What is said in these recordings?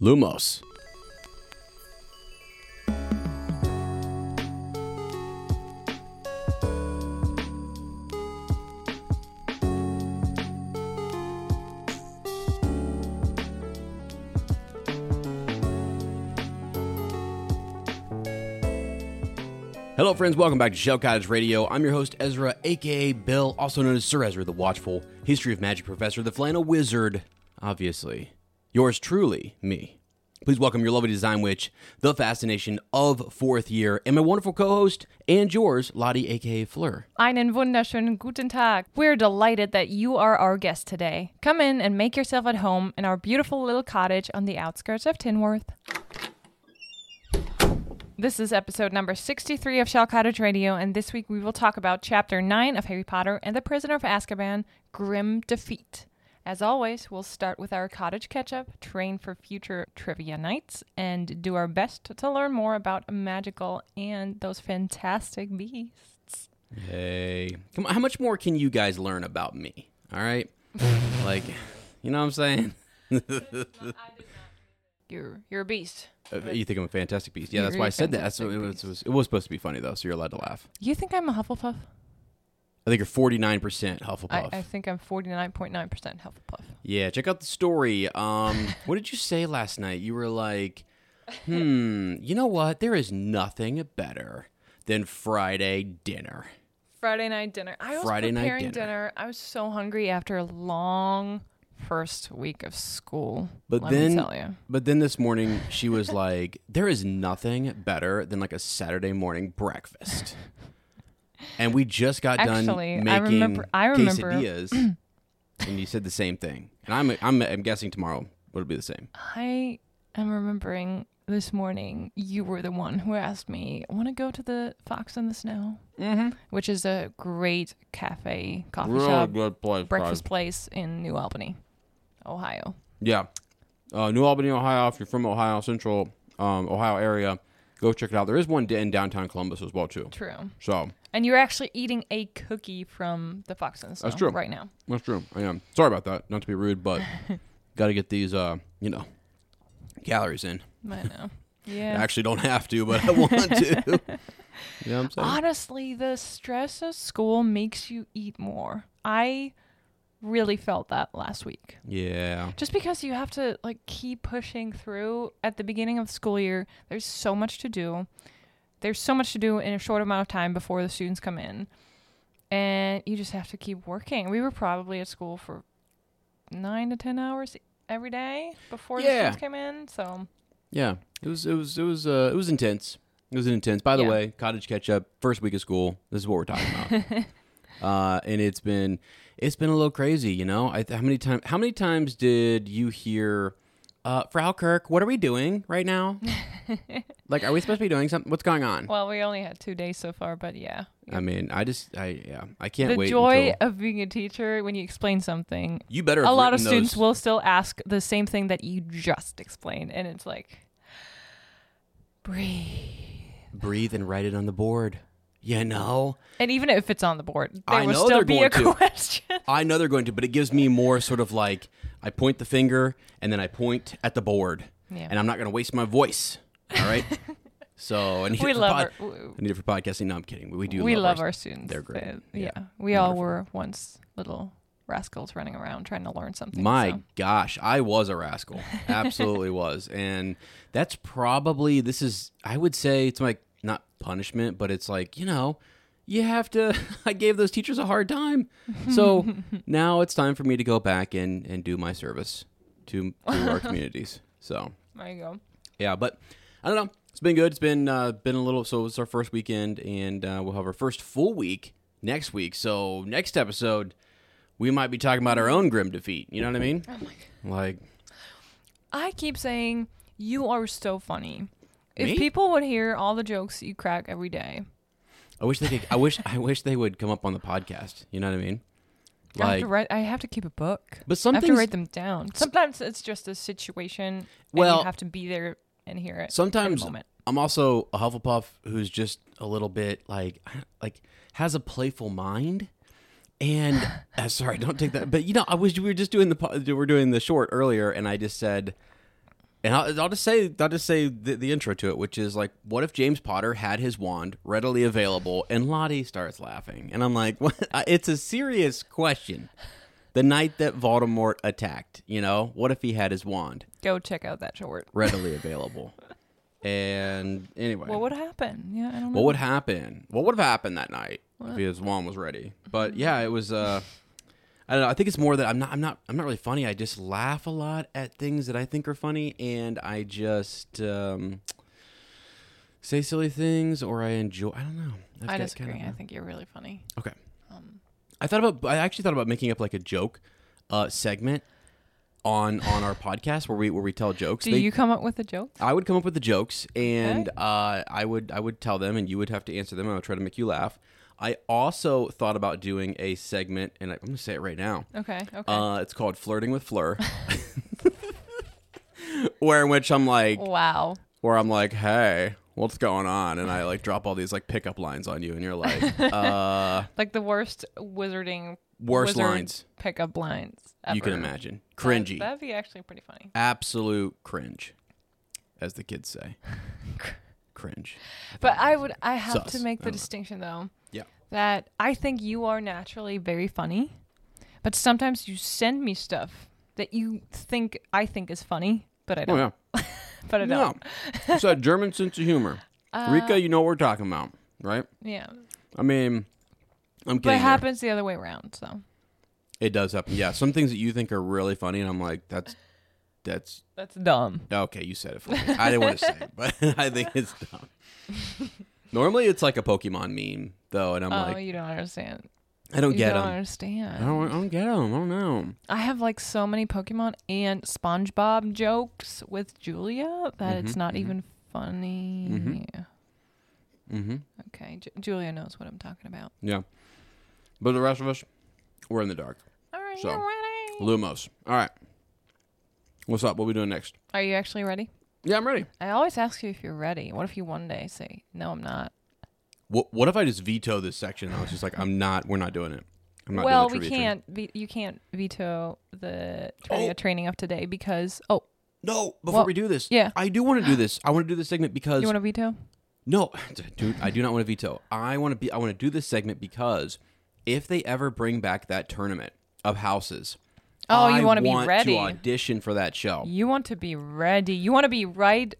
Lumos. Hello, friends. Welcome back to Shell Cottage Radio. I'm your host, Ezra, aka Bill, also known as Sir Ezra, the Watchful History of Magic Professor, the Flannel Wizard, obviously. Yours truly, me. Please welcome your lovely design witch, the fascination of fourth year, and my wonderful co host, and yours, Lottie, aka Fleur. Einen wunderschönen guten Tag. We're delighted that you are our guest today. Come in and make yourself at home in our beautiful little cottage on the outskirts of Tinworth. This is episode number 63 of Shell Cottage Radio, and this week we will talk about chapter 9 of Harry Potter and the Prisoner of Azkaban Grim Defeat. As always, we'll start with our cottage catch up, train for future trivia nights, and do our best to learn more about magical and those fantastic beasts. Hey. Come on, how much more can you guys learn about me? All right? like, you know what I'm saying? You're you're a beast. Uh, you think I'm a fantastic beast. Yeah, You're that's why I said that. That's it, was, it, was, it was supposed to be funny, though, so you're allowed to laugh. You think I'm a Hufflepuff? I think you're 49% Hufflepuff. I, I think I'm 49.9% Hufflepuff. Yeah, check out the story. Um, what did you say last night? You were like, "Hmm, you know what? There is nothing better than Friday dinner." Friday night dinner. I was Friday night preparing dinner. I was so hungry after a long first week of school. But let then, me tell you. but then this morning she was like, "There is nothing better than like a Saturday morning breakfast." And we just got Actually, done I making remember- I remember- quesadillas, and you said the same thing. And I'm I'm I'm guessing tomorrow it'll be the same. I am remembering this morning you were the one who asked me, "Want to go to the Fox in the Snow?" Mm-hmm. Which is a great cafe, coffee shop, good place, breakfast place in New Albany, Ohio. Yeah. Uh, New Albany, Ohio. If you're from Ohio, Central um, Ohio area, go check it out. There is one in downtown Columbus as well, too. True. So And you're actually eating a cookie from the Fox in the Snow That's true. right now. that's true. I am. Sorry about that. Not to be rude, but got to get these, uh, you know, calories in. I know. Yeah. I actually don't have to, but I want to. you know what I'm saying? Honestly, the stress of school makes you eat more. I really felt that last week. yeah. Just because you have to like keep pushing through at the beginning of the school year, there's so much to do. There's so much to do in a short amount of time before the students come in. And you just have to keep working. We were probably at school for 9 to 10 hours every day before the students came in, so Yeah. It was, it was, it was, uh, it was intense. It was intense. By the Yeah. way, cottage ketchup, first week of school. This is what we're talking about. uh, and it's been it's been a little crazy, you know. I, how many times how many times did you hear, uh, Frau Kirk? What are we doing right now? like, are we supposed to be doing something? What's going on? well, we only had 2 days so far, but yeah. I mean, I just I yeah I can't the wait. joy of being a teacher when you explain something you better. a lot of students those- will still ask the same thing that you just explained and it's like breathe breathe and write it on the board. You know, and even if it's on the board there I will know still they're be a going to. question I know they're going to, but it gives me more sort of like I point the finger and then I point at the board, Yeah. and I'm not going to waste my voice. All right. so I need We it for love pod- our- I need it for podcasting. No, I'm kidding. We do. we love, our, students they're great. Yeah. we all Wonderful. were once little rascals running around trying to learn something. My so. gosh, I was a rascal. Absolutely was. And that's probably this is I would say it's not punishment, but it's like, you know, you have to I gave those teachers a hard time. So now it's time for me to go back and and do my service to to our communities. So, There you go. yeah, but I don't know. It's been good. It's been uh, been a little. So it's our first weekend, and uh, we'll have our first full week next week. So next episode, we might be talking about our own grim defeat. You know what I mean? Like, I keep saying you are so funny. If Me? people would hear all the jokes you crack every day, I wish they could. I wish. I wish they would come up on the podcast. You know what I mean? I have Like, to write. I have to keep a book. but some I have to write them down. Sometimes it's just a situation, and Well, you have to be there and hear it. sometimes. I'm also a Hufflepuff who's just a little bit like like has a playful mind. And uh, sorry, don't take that. But you know, I was we were just doing the we were doing the short earlier, and I just said, and I'll, I'll just say I'll just say the, the intro to it, which is like, what if James Potter had his wand readily available, and Lottie starts laughing, and I'm like, what? It's a serious question. The night that Voldemort attacked, you know, what if he had his wand Go check out that short. readily available? And anyway, What would happen? Yeah, I don't know. what would happen? What would have happened that night if his wand was ready? But yeah, it was. uh I don't know. I think it's more that I'm not. I'm not. I'm not really funny. I just laugh a lot at things that I think are funny, and I just um, say silly things, or I enjoy. I don't know. I've I disagree. kind of I think you're really funny. okay. Um, I thought about. I actually thought about making up like a joke uh, segment on on our podcast where we where we tell jokes. Do They- you come up with a joke? I would come up with the jokes, and uh, I would I would tell them, and you would have to answer them. and I would try to make you laugh. I also thought about doing a segment, and I'm going to say it right now. Okay. Okay. Uh, it's called "Flirting with Fleur," where in which I'm like, wow. where I'm like, "Hey, what's going on?" And I like drop all these like pickup lines on you, and you're like, uh, Like the worst wizarding worst wizard lines pickup lines. Ever. you can imagine, cringy, That'd be actually pretty funny. absolute cringe, as the kids say, cringe. But I would I have to make the know. distinction though Yeah. that I think you are naturally very funny, but sometimes you send me stuff that you think I think is funny, but I Oh don't. yeah. But I No, don't. it's a German sense of humor. Uh, Rika, you know what we're talking about, right? Yeah. I mean, I'm But it kidding. happens the other way around, so It does happen. Yeah, some things that you think are really funny, and I'm like, that's that's that's dumb. okay. You said it for me. I didn't want to say it, but I think it's dumb. Normally, it's like a Pokemon meme, though, and I'm like oh, like, you don't understand. I don't you get don't them. understand. I don't. I don't get them. I don't know. I have like so many Pokemon and SpongeBob jokes with Julia that it's Mhm, not mhm. even funny. Mhm. Mm-hmm. Okay, Ju- Julia knows what I'm talking about. Yeah, but the rest of us, we're in the dark. All right, So. Lumos. All right. What's up? What we doing next? Are you actually ready? Yeah, I'm ready. I always ask you if you're ready. What if you one day say, "No, I'm not"? What What if I just veto this section? I was just like, I'm not. We're not doing it. I'm not well, doing we can't. Ve- you can't veto the trivia Oh. training of today because. Oh, No, before Well, we do this, yeah. I do want to do this. I want to do this segment because you want to veto? no, dude, I do not want to veto. I want to be. I want to do this segment because if they ever bring back that tournament of houses, Oh, you I wanna be ready. to audition for that show. You want to be ready. You want to be right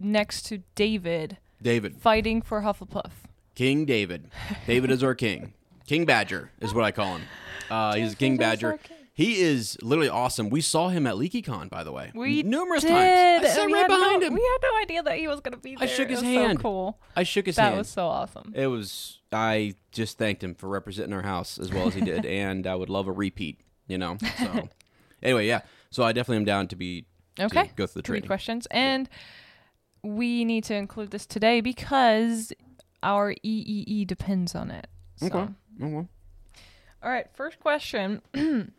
next to David David, fighting for Hufflepuff. King David, David is our king. King Badger is what I call him. Uh, he's King Badger. He is literally awesome. We saw him at LeakyCon, by the way, We numerous did. times. I sat we right behind no, him. We had no idea that he was going to be there. I shook It his was hand. So cool. I shook his That hand. That was so awesome. It was. I just thanked him for representing our house as well as he did, and I would love a repeat. You know. So anyway, yeah. So I definitely am down to be to Okay. go through the Three questions, and we need to include this today because our EEE depends on it. So. Okay. Okay. All right. First question.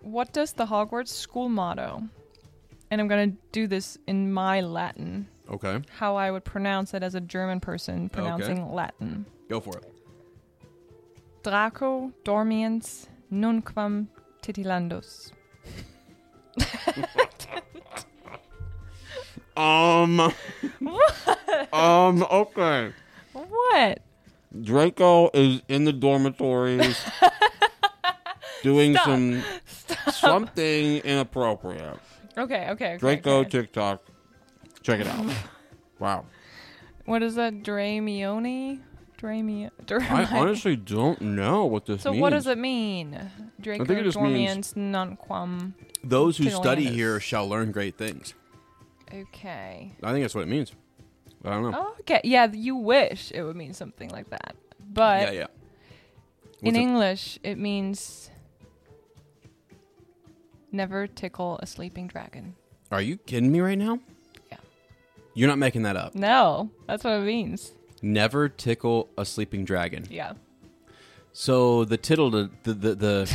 what does the Hogwarts school motto? And I'm gonna do this in my Latin, Okay. how I would pronounce it as a German person pronouncing Latin. Go for it. Draco dormiens nunquam titillandus. Um. What? um. Okay. What? Draco is in the dormitories, doing Stop. some something inappropriate. Okay, okay, okay. Draco okay. TikTok. Check it out. Wow. What is that? Dramione? Drami. I honestly don't know what this So means. what does it mean? Draco think it just means- dormiens nunquam. Those who study here shall learn great things. Okay. I think that's what it means. I don't know. Oh, okay. Yeah, you wish it would mean something like that. But yeah, yeah. in it- English, it means never tickle a sleeping dragon. Are you kidding me right now? Yeah. You're not making that up. No, that's what it means. Never tickle a sleeping dragon. Yeah. So the tittle the the the the,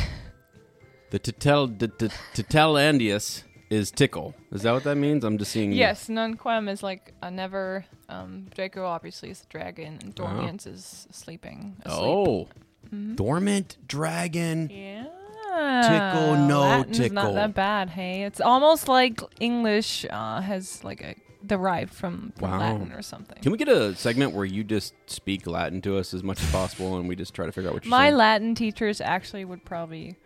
the titel the, the titelandius is tickle. Is that what that means? I'm just seeing. Yes, nunquam is like a never. Um, Draco obviously is a dragon, and Oh. dormiens is sleeping. Asleep. Oh, Mm-hmm. dormant dragon. Yeah. Tickle, no Latin's tickle. not that bad, hey. It's almost like English uh, has like a derived from, from Wow. Latin or something. Can we get a segment where you just speak Latin to us as much as possible, and we just try to figure out what you're My saying? Latin teachers actually would probably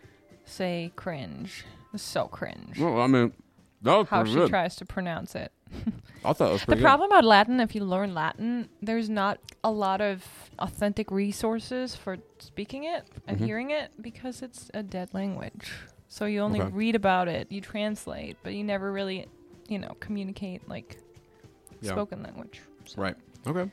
say cringe. So cringe. well, I mean, that was How pretty she good. tries to pronounce it. I thought it was The pretty problem about Latin, if you learn Latin, there's not a lot of authentic resources for speaking it and Mhm. hearing it because it's a dead language. So you only Okay. read about it, you translate, but you never really, you know, communicate like Yeah. spoken language. good. Right. Okay.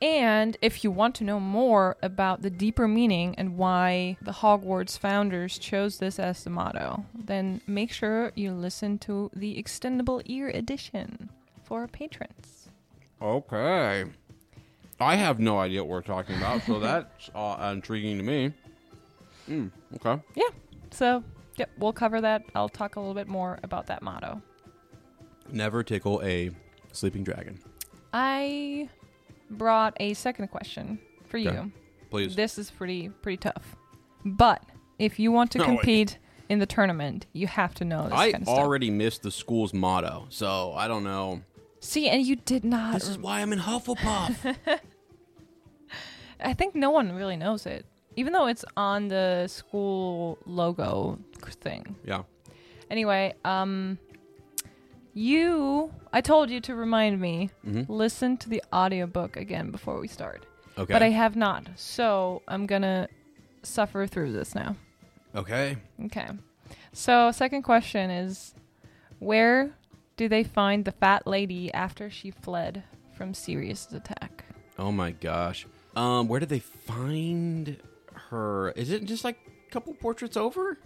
And if you want to know more about the deeper meaning and why the Hogwarts founders chose this as the motto, then make sure you listen to the extendable ear edition for our patrons. Okay. I have no idea what we're talking about, so that's uh, intriguing to me. Mm, okay. Yeah. So, yep, we'll cover that. I'll talk a little bit more about that motto. Never tickle a sleeping dragon. I brought a second question for you. Okay. Please. This is pretty pretty tough. But if you want to Oh, wait. compete in the tournament, you have to know this I kind of stuff. already missed the school's motto, so I don't know. See, and you did not. This is why I'm in Hufflepuff. I think no one really knows it, even though it's on the school logo thing. yeah. Anyway, um, you, I told you to remind me, Mhm. listen to the audiobook again before we start. Okay. But I have not, so I'm gonna suffer through this now. okay. Okay. So, second question is where do they find the fat lady after she fled from Sirius's attack? Oh my gosh. Um, where did they find her? Is it just like a couple portraits over?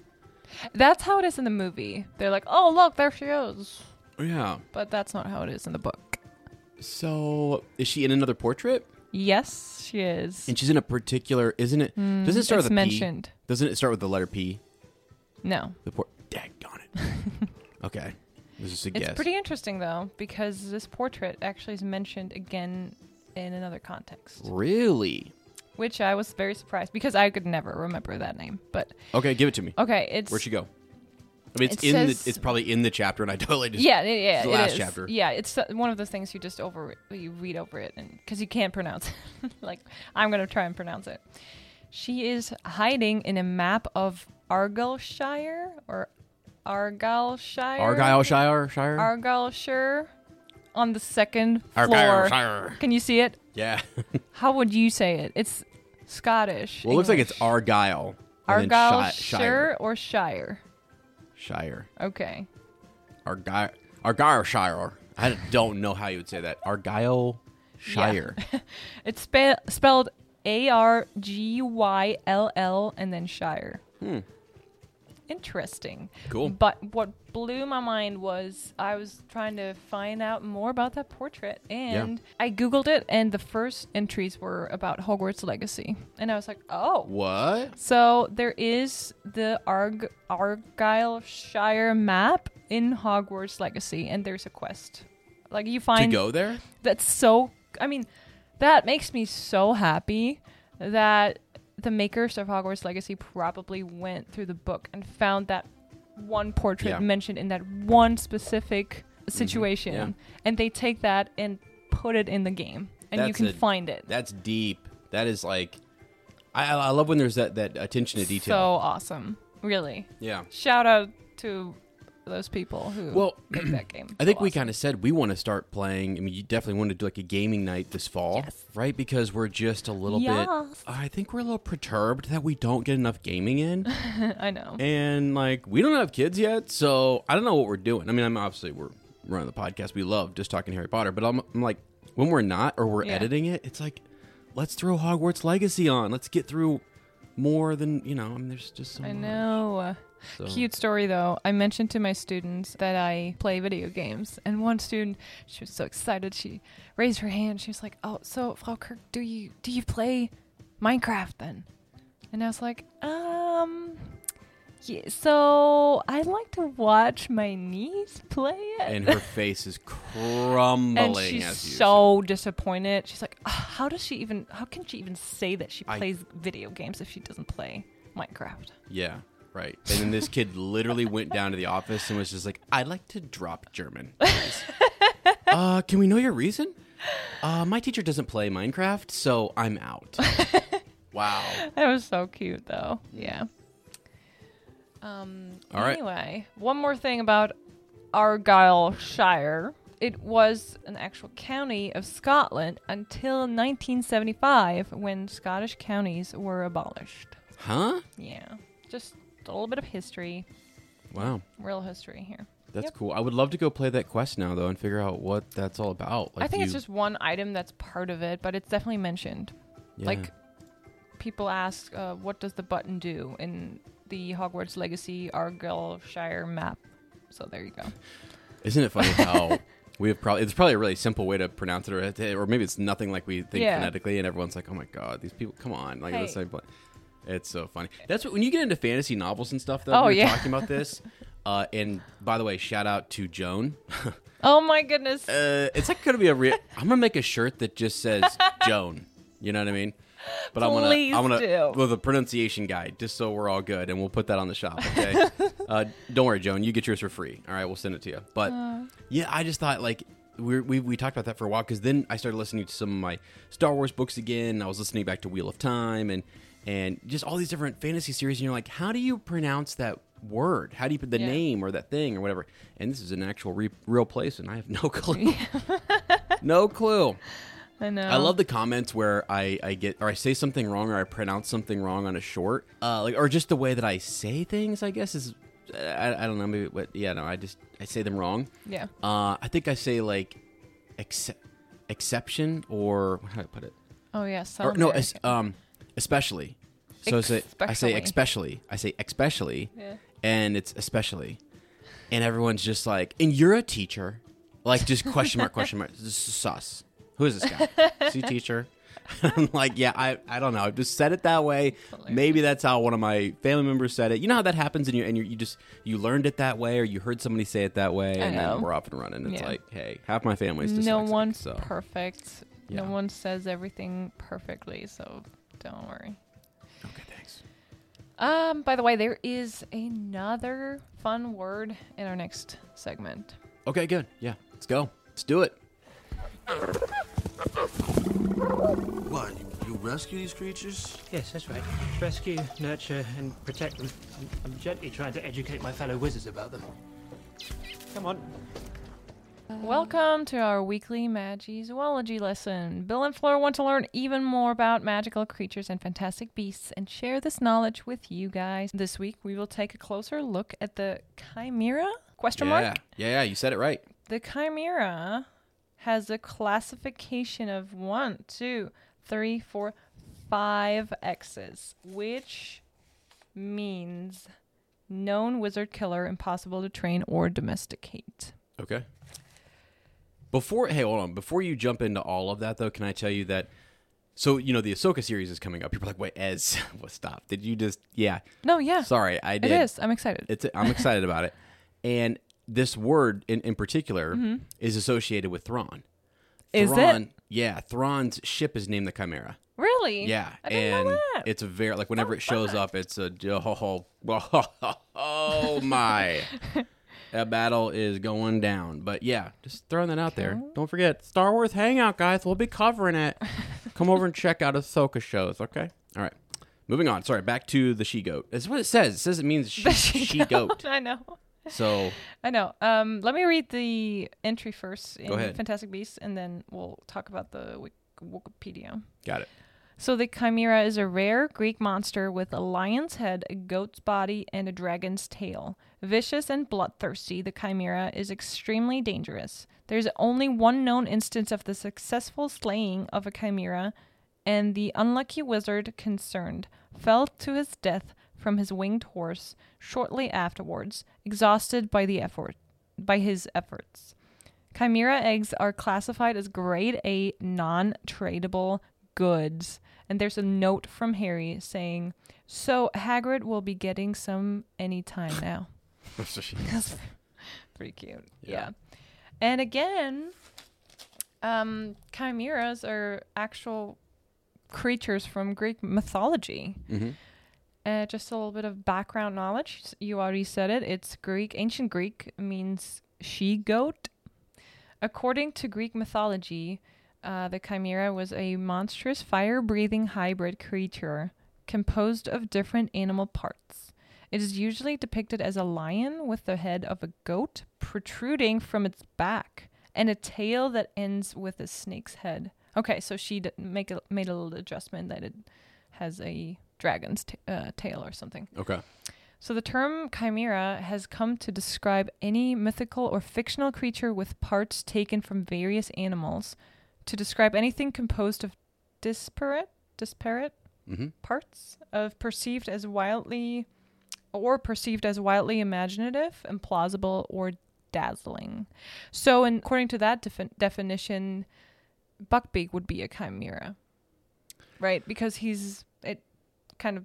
That's how it is in the movie. They're like, "Oh, look, there she is." Yeah. But that's not how it is in the book. So is she in another portrait? Yes, she is. And she's in a particular, isn't it? Hmm, does it start it's with a P? mentioned. Doesn't it start with the letter P? No. The port. Daggone it. okay. This is a It's guess. pretty interesting though because this portrait actually is mentioned again in another context, Really? which I was very surprised because I could never remember that name. But Okay, give it to me. okay, it's Where'd she go? I mean, it's It in says- the. It's probably in the chapter, and I totally just. yeah, it- yeah, the it last is. chapter. Yeah, it's one of those things you just over you read over it and because you can't pronounce it. like I'm gonna try and pronounce it. She is hiding in a map of Argyllshire or Argyllshire. Argyllshire, Shire. Argyllshire on the second floor. Argyllshire. Can you see it? Yeah. How would you say it? It's Scottish. well, it looks like it's. Argyle. Argyllshire or Shire. Shire. Okay. Argyle. Argyllshire. I don't know how you would say that. Argyle Shire. It's spe- spelled A R G Y L L and then Shire. Hmm. Interesting. Cool. But what blew my mind was I was trying to find out more about that portrait and I Googled it and the first entries were about Hogwarts Legacy. And I was like, oh. What? So there is the Arg- Argyllshire map in Hogwarts Legacy and there's a quest. Like you find. To go there? that's so I mean that makes me so happy that the makers of Hogwarts Legacy probably went through the book and found that one portrait Yeah. Mm-hmm. mentioned in that one specific situation yeah. and they take that and put it in the game and you can a- find it. That's deep. That is like I, I love when there's that, that attention to detail. So awesome. Really. yeah. Shout out to those people who Well, make that game. I think we kind of said we want to start playing. I mean, you definitely want to do like a gaming night this fall, Yes. right? Because we're just a little bit. I think we're a little perturbed that we don't get enough gaming in, I know. and like we don't have kids yet, so I don't know what we're doing. I mean, I'm obviously we're running the podcast. We love just talking Harry Potter, but I'm, I'm like when we're not or we're Yeah. editing it, it's like let's throw Hogwarts Legacy on. Let's get through more than you know. I mean, there's just so I much. know. So- Cute story though. I mentioned to my students that I play video games, and one student, she was so excited. She raised her hand. She was like, "Oh, so Frau Kirk, do you do you play Minecraft then?" And I was like, "Um, yeah, so I like to watch my niece play it." And her face is crumbling And she's so disappointed. She's like, "Ah, "How does she even? How can she even say that she I- plays video games if she doesn't play Minecraft?" Yeah, right. And then this kid literally went down to the office and was just like, "I'd like to drop German." uh, can we know your reason? Uh, my teacher doesn't play Minecraft, so I'm out. wow. That was so cute, though. Yeah. Um. All right. Anyway, one more thing about Argyll Shire. It was an actual county of Scotland until 1975, when Scottish counties were abolished. Huh? Yeah, just a little bit of history, Wow. real history here. That's Yep. cool. I would love to go play that quest now, though, and figure out what that's all about. Like I think it's just one item that's part of it, but it's definitely mentioned. yeah. Like, people ask, uh, what does the button do in the Hogwarts Legacy Argyll Shire map? So there you go. Isn't it funny how we have probably it's probably a really simple way to pronounce it, or, or maybe it's nothing like we think Yeah. phonetically, and everyone's like, "Oh my god, these people, come on!" Like Hey. the same. But it's so funny. That's what when you get into fantasy novels and stuff. Though, Oh, we were yeah. talking about this. Uh, and by the way, shout out to Joan. Oh my goodness. uh, it's like gonna be a real. I'm gonna make a shirt that just says Joan. You know what I mean? But I'm gonna, Please I'm gonna do. with a pronunciation guide, just so we're all good, and we'll put that on the shop. Okay. uh, don't worry, Joan. You get yours for free. All right, we'll send it to you. But yeah, I just thought like we we we talked about that for a while because then I started listening to some of my Star Wars books again. I was listening back to Wheel of Time and and just all these different fantasy series. And you're like, how do you pronounce that word? How do you put the Yeah. name or that thing or whatever? And this is an actual re- real place, and I have no clue. no clue. I know. I love the comments where I, I get or I say something wrong or I pronounce something wrong on a short, uh, like or just the way that I say things. I guess is I, I don't know maybe what yeah no I just I say them wrong. Yeah. Uh, I think I say like ex- exception or how do I put it? Oh yeah. Or, no, es- um, especially. So I say I say Especially. especially. I say especially, Yeah. and it's especially, and everyone's just like, and you're a teacher, like just question mark question mark. This is sus. Who is this guy? is he a teacher? I'm like, yeah, I, I don't know. I just said it that way. Maybe that's how one of my family members said it. You know how that happens, and you and you, you just you learned it that way, or you heard somebody say it that way, and know. then we're off and running. It's Yeah. like, hey, half my family's dyslexic, no one's so perfect. Yeah. No one says everything perfectly, so don't worry. okay, thanks. Um. By the way, there is another fun word in our next segment. Okay, good. Yeah, let's go. Let's do it. What? You, you rescue these creatures? Yes, that's right. Rescue, nurture, and protect them. I'm, I'm gently trying to educate my fellow wizards about them. Come on. Welcome to our weekly Magi Zoology lesson. Bill and Fleur want to learn even more about magical creatures and fantastic beasts and share this knowledge with you guys. This week we will take a closer look at the chimera? Question yeah, mark? yeah, yeah. You said it right. The chimera has a classification of one, two, three, four, five X's, which means known wizard killer, impossible to train or domesticate. Okay. Before, hey, hold on. Before you jump into all of that, though, can I tell you that? So you know the Ahsoka series is coming up. People are like, "Wait, Ez, well, stop! Did you just? Yeah, No, yeah. sorry, I did. is. I'm excited. It's. I'm excited about it, and this word in in particular is associated with Thrawn. Mm-hmm. Is it? Thrawn, Yeah, Thrawn's ship is named the Chimera. really? Yeah, and it's a very like whenever it shows up, it's a oh, oh, oh my. That battle is going down. But yeah, just throwing that out there. Don't forget, Star Wars Hangout, guys. We'll be covering it. Come over and check out Ahsoka shows, okay? All right. moving on. Sorry, back to the she goat. That's what it says. It says it means she, she goat. I know. So I know. Um, let me read the entry first in Go ahead. Fantastic Beasts, and then we'll talk about the Wik- Wikipedia. got it. So the chimera is a rare Greek monster with a lion's head, a goat's body, and a dragon's tail. Vicious and bloodthirsty, the chimera is extremely dangerous. There's only one known instance of the successful slaying of a chimera, and the unlucky wizard concerned fell to his death from his winged horse shortly afterwards, exhausted by the effort by his efforts. Chimera eggs are classified as grade A non-tradable goods. And there's a note from Harry saying, "So Hagrid will be getting some anytime now." So That's pretty cute. Yeah. Yeah. And again, um, chimeras are actual creatures from Greek mythology. Mhm. Uh, just a little bit of background knowledge. You already said it. It's Greek. Ancient Greek means she goat. According to Greek mythology, uh, the chimera was a monstrous fire breathing hybrid creature composed of different animal parts. It is usually depicted as a lion with the head of a goat protruding from its back and a tail that ends with a snake's head. Okay, so she d- make a, made a little adjustment that it has a dragon's t- uh, tail or something. Okay. So the term chimera has come to describe any mythical or fictional creature with parts taken from various animals, to describe anything composed of disparate, disparate Mm-hmm. parts of perceived as wildly or perceived as wildly imaginative, implausible, or dazzling. So, in, according to that defi- definition, Buckbeak would be a chimera, right? Because he's kind of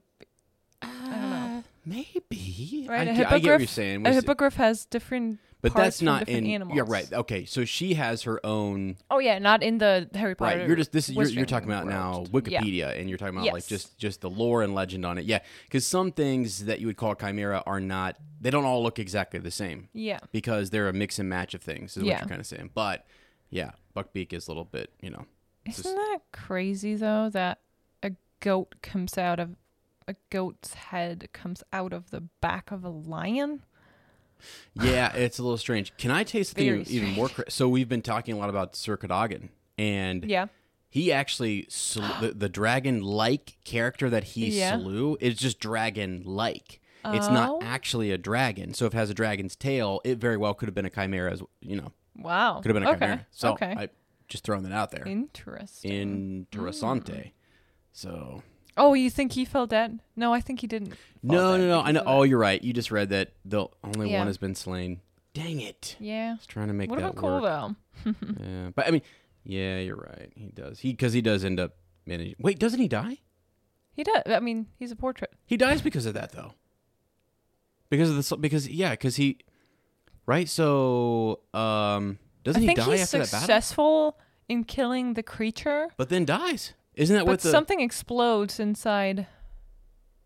I don't know. Uh, maybe. Right, I, a get- I get what you're saying. A it- hippogriff has different, but parts that's from not different in. animals. Yeah, right. Okay, so she has her own. oh yeah, not in the Harry Potter. Right. You're just this. You're, you're Wizarding talking about now world. Yeah. Wikipedia, and you're talking about like Yes. just just the lore and legend on it. Yeah, because some things that you would call chimera are not. They don't all look exactly the same Yeah. because they're a mix and match of things. Is what Yeah. you're kind of saying. But yeah, Buckbeak is a little bit. You know. Isn't that crazy though that a goat comes out of a goat's head comes out of the back of a lion? Yeah, it's a little strange. Can I taste something Very even more? Cra- so we've been talking a lot about Sir Cadogan, and Yeah. he actually sl- the, the dragon-like character that he Yeah. slew is just dragon-like. It's not Oh. actually a dragon. So if it has a dragon's tail, it very well could have been a chimera. As you know, Wow. could have been a okay. chimera. So okay. I just throwing that out there. Interesting. Interessante. Hmm. So oh, you think he fell dead? No, I think he didn't. no, no, no. I know. Oh, you're right. You just read that the only Yeah. one has been slain. Dang it! Yeah. I was trying to make Would that cool work. though. Yeah, but I mean, yeah, you're right. He does. He because he does end up managing. Wait, doesn't he die? He does. I mean, he's a portrait. He dies because of that, though. Because of the because yeah, because he, right? So um, doesn't I he think die he's after that battle? successful in killing the creature, But then dies. Isn't that but what the something explodes inside.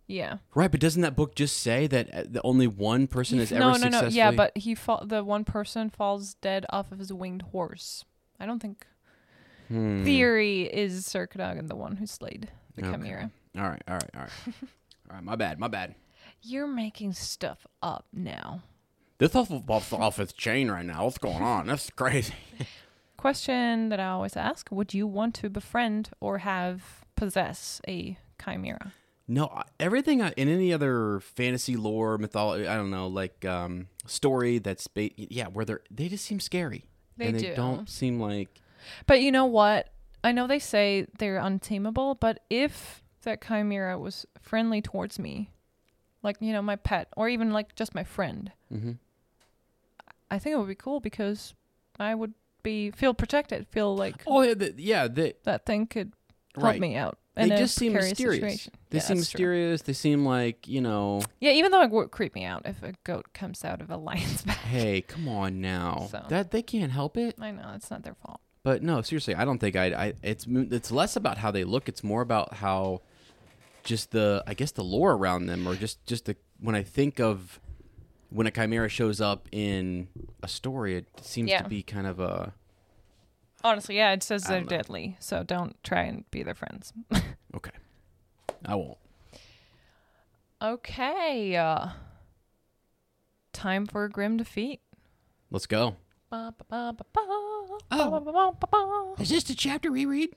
Yeah. right? But doesn't that book just say that uh, the only one person has f- ever no, no, no. Yeah, but he fall. The one person falls dead off of his winged horse. I don't think. Hmm. Theory is Sir Cadogan the one who slayed the Okay. chimera. All right, all right, all right, all right. My bad, my bad. You're making stuff up now. This off off off its chain right now. What's going on? That's crazy. Question that I always ask: Would you want to befriend or have possess a chimera? No, everything I, in any other fantasy lore, mythology, I don't know, like um, story that's ba- yeah, where they're they just seem scary. They and they do. don't seem like But you know what? I know they say they're untamable, but if that chimera was friendly towards me, like you know my pet, or even like just my friend, mm-hmm. I think it would be cool because I would be feel protected, feel like Oh yeah, the, yeah, they that thing could help right. me out. They just seem mysterious. situation. They Yeah, seem that's true. mysterious. They seem like you know. Yeah, even though it would creep me out if a goat comes out of a lion's back. Hey, come on now. So. That they can't help it. I know it's not their fault. But no, seriously, I don't think I. I it's it's less about how they look. It's more about how, just the I guess the lore around them, or just just the when I think of when a chimera shows up in a story, it seems Yeah. to be kind of a Honestly, yeah, it says I they're don't know. deadly, so don't try and be their friends. okay. I won't. Okay. Uh, time for a grim defeat. Let's go. Ba, ba, ba, ba, ba, ba, ba, ba, ba, ba. Is this the chapter we read?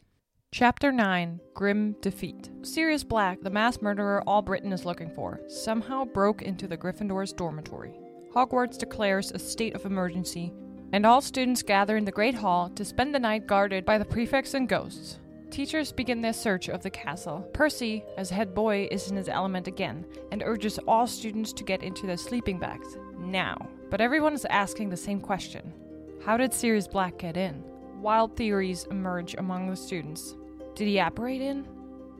Chapter 9 Grim Defeat. Sirius Black, the mass murderer all Britain is looking for, somehow broke into the Gryffindor's dormitory. Hogwarts declares a state of emergency, and all students gather in the Great Hall to spend the night guarded by the prefects and ghosts. Teachers begin their search of the castle. Percy, as head boy, is in his element again and urges all students to get into their sleeping bags now. But everyone is asking the same question How did Sirius Black get in? Wild theories emerge among the students. Did he apparate in?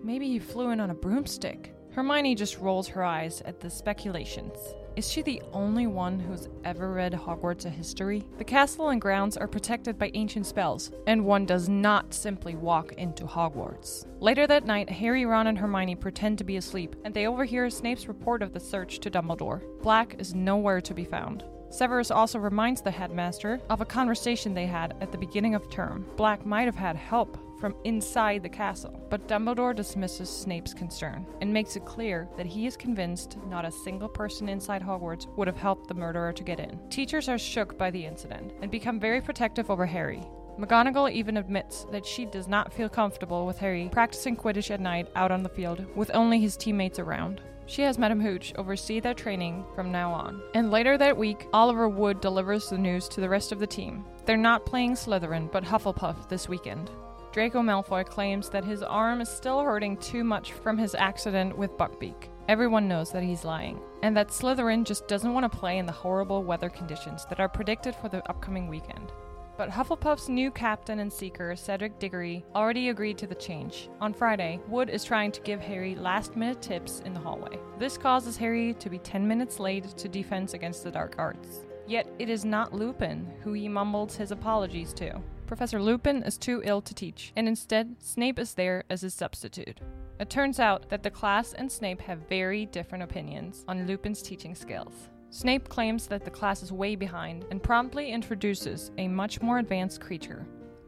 Maybe he flew in on a broomstick. Hermione just rolls her eyes at the speculations. Is she the only one who's ever read Hogwarts a history? The castle and grounds are protected by ancient spells, and one does not simply walk into Hogwarts. Later that night, Harry, Ron, and Hermione pretend to be asleep, and they overhear Snape's report of the search to Dumbledore. Black is nowhere to be found. Severus also reminds the headmaster of a conversation they had at the beginning of term. Black might have had help from inside the castle, but Dumbledore dismisses Snape's concern and makes it clear that he is convinced not a single person inside Hogwarts would have helped the murderer to get in. Teachers are shook by the incident and become very protective over Harry. McGonagall even admits that she does not feel comfortable with Harry practicing Quidditch at night out on the field with only his teammates around. She has Madam Hooch oversee their training from now on. And later that week, Oliver Wood delivers the news to the rest of the team. They're not playing Slytherin, but Hufflepuff this weekend. Draco Malfoy claims that his arm is still hurting too much from his accident with Buckbeak. Everyone knows that he's lying, and that Slytherin just doesn't want to play in the horrible weather conditions that are predicted for the upcoming weekend. But Hufflepuff's new captain and seeker, Cedric Diggory, already agreed to the change. On Friday, Wood is trying to give Harry last minute tips in the hallway. This causes Harry to be 10 minutes late to defense against the dark arts. Yet it is not Lupin who he mumbles his apologies to. Professor Lupin is too ill to teach, and instead, Snape is there as his substitute. It turns out that the class and Snape have very different opinions on Lupin's teaching skills. Snape claims that the class is way behind and promptly introduces a much more advanced creature,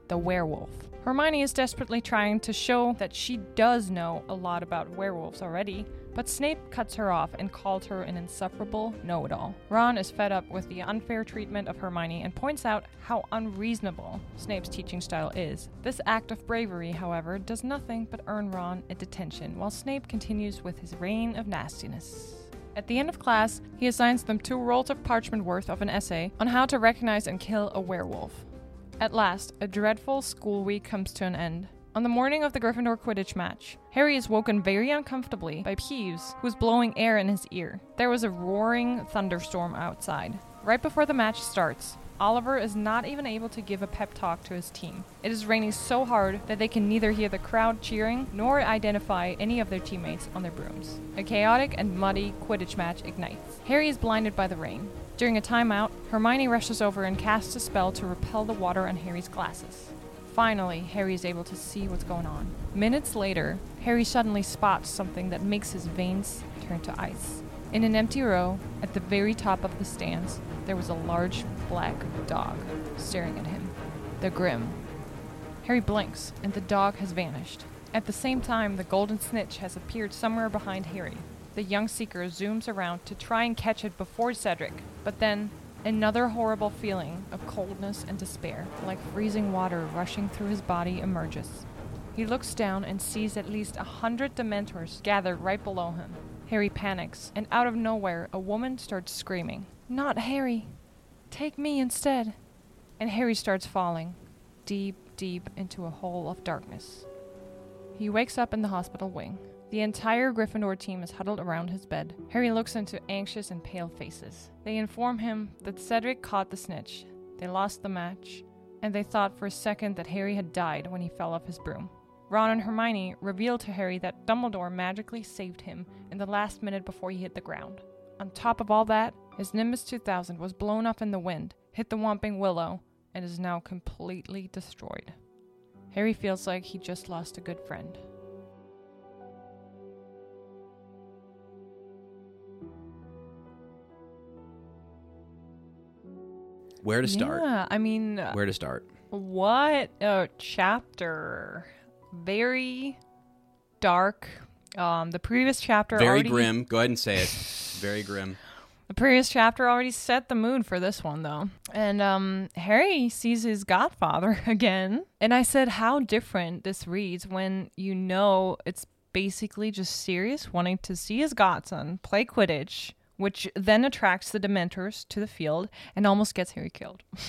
the werewolf. Hermione is desperately trying to show that she does know a lot about werewolves already, but Snape cuts her off and calls her an insufferable know it all. Ron is fed up with the unfair treatment of Hermione and points out how unreasonable Snape's teaching style is. This act of bravery, however, does nothing but earn Ron a detention, while Snape continues with his reign of nastiness. At the end of class, he assigns them two rolls of parchment worth of an essay on how to recognize and kill a werewolf. At last, a dreadful school week comes to an end. On the morning of the Gryffindor Quidditch match, Harry is woken very uncomfortably by Peeves, who is blowing air in his ear. There was a roaring thunderstorm outside. Right before the match starts, Oliver is not even able to give a pep talk to his team. It is raining so hard that they can neither hear the crowd cheering nor identify any of their teammates on their brooms. A chaotic and muddy Quidditch match ignites. Harry is blinded by the rain. During a timeout, Hermione rushes over and casts a spell to repel the water on Harry's glasses. Finally, Harry is able to see what's going on. Minutes later, Harry suddenly spots something that makes his veins turn to ice. In an empty row, at the very top of the stands, there was a large black dog staring at him. The Grim. Harry blinks, and the dog has vanished. At the same time, the golden snitch has appeared somewhere behind Harry. The young seeker zooms around to try and catch it before Cedric, but then another horrible feeling of coldness and despair, like freezing water rushing through his body, emerges. He looks down and sees at least a hundred Dementors gathered right below him. Harry panics, and out of nowhere, a woman starts screaming, Not Harry! Take me instead! And Harry starts falling, deep, deep into a hole of darkness. He wakes up in the hospital wing. The entire Gryffindor team is huddled around his bed. Harry looks into anxious and pale faces. They inform him that Cedric caught the snitch, they lost the match, and they thought for a second that Harry had died when he fell off his broom. Ron and Hermione reveal to Harry that Dumbledore magically saved him in the last minute before he hit the ground. On top of all that, his Nimbus 2000 was blown up in the wind, hit the Whomping Willow, and is now completely destroyed. Harry feels like he just lost a good friend. Where to start? Yeah, I mean, Where to start? what a chapter. Very dark, Um, the previous chapter Very already, grim. Go ahead and say it. Very grim. The previous chapter already set the mood for this one, though. And um, Harry sees his godfather again. And I said, how different this reads when you know it's basically just Sirius wanting to see his godson play Quidditch, which then attracts the Dementors to the field and almost gets Harry killed.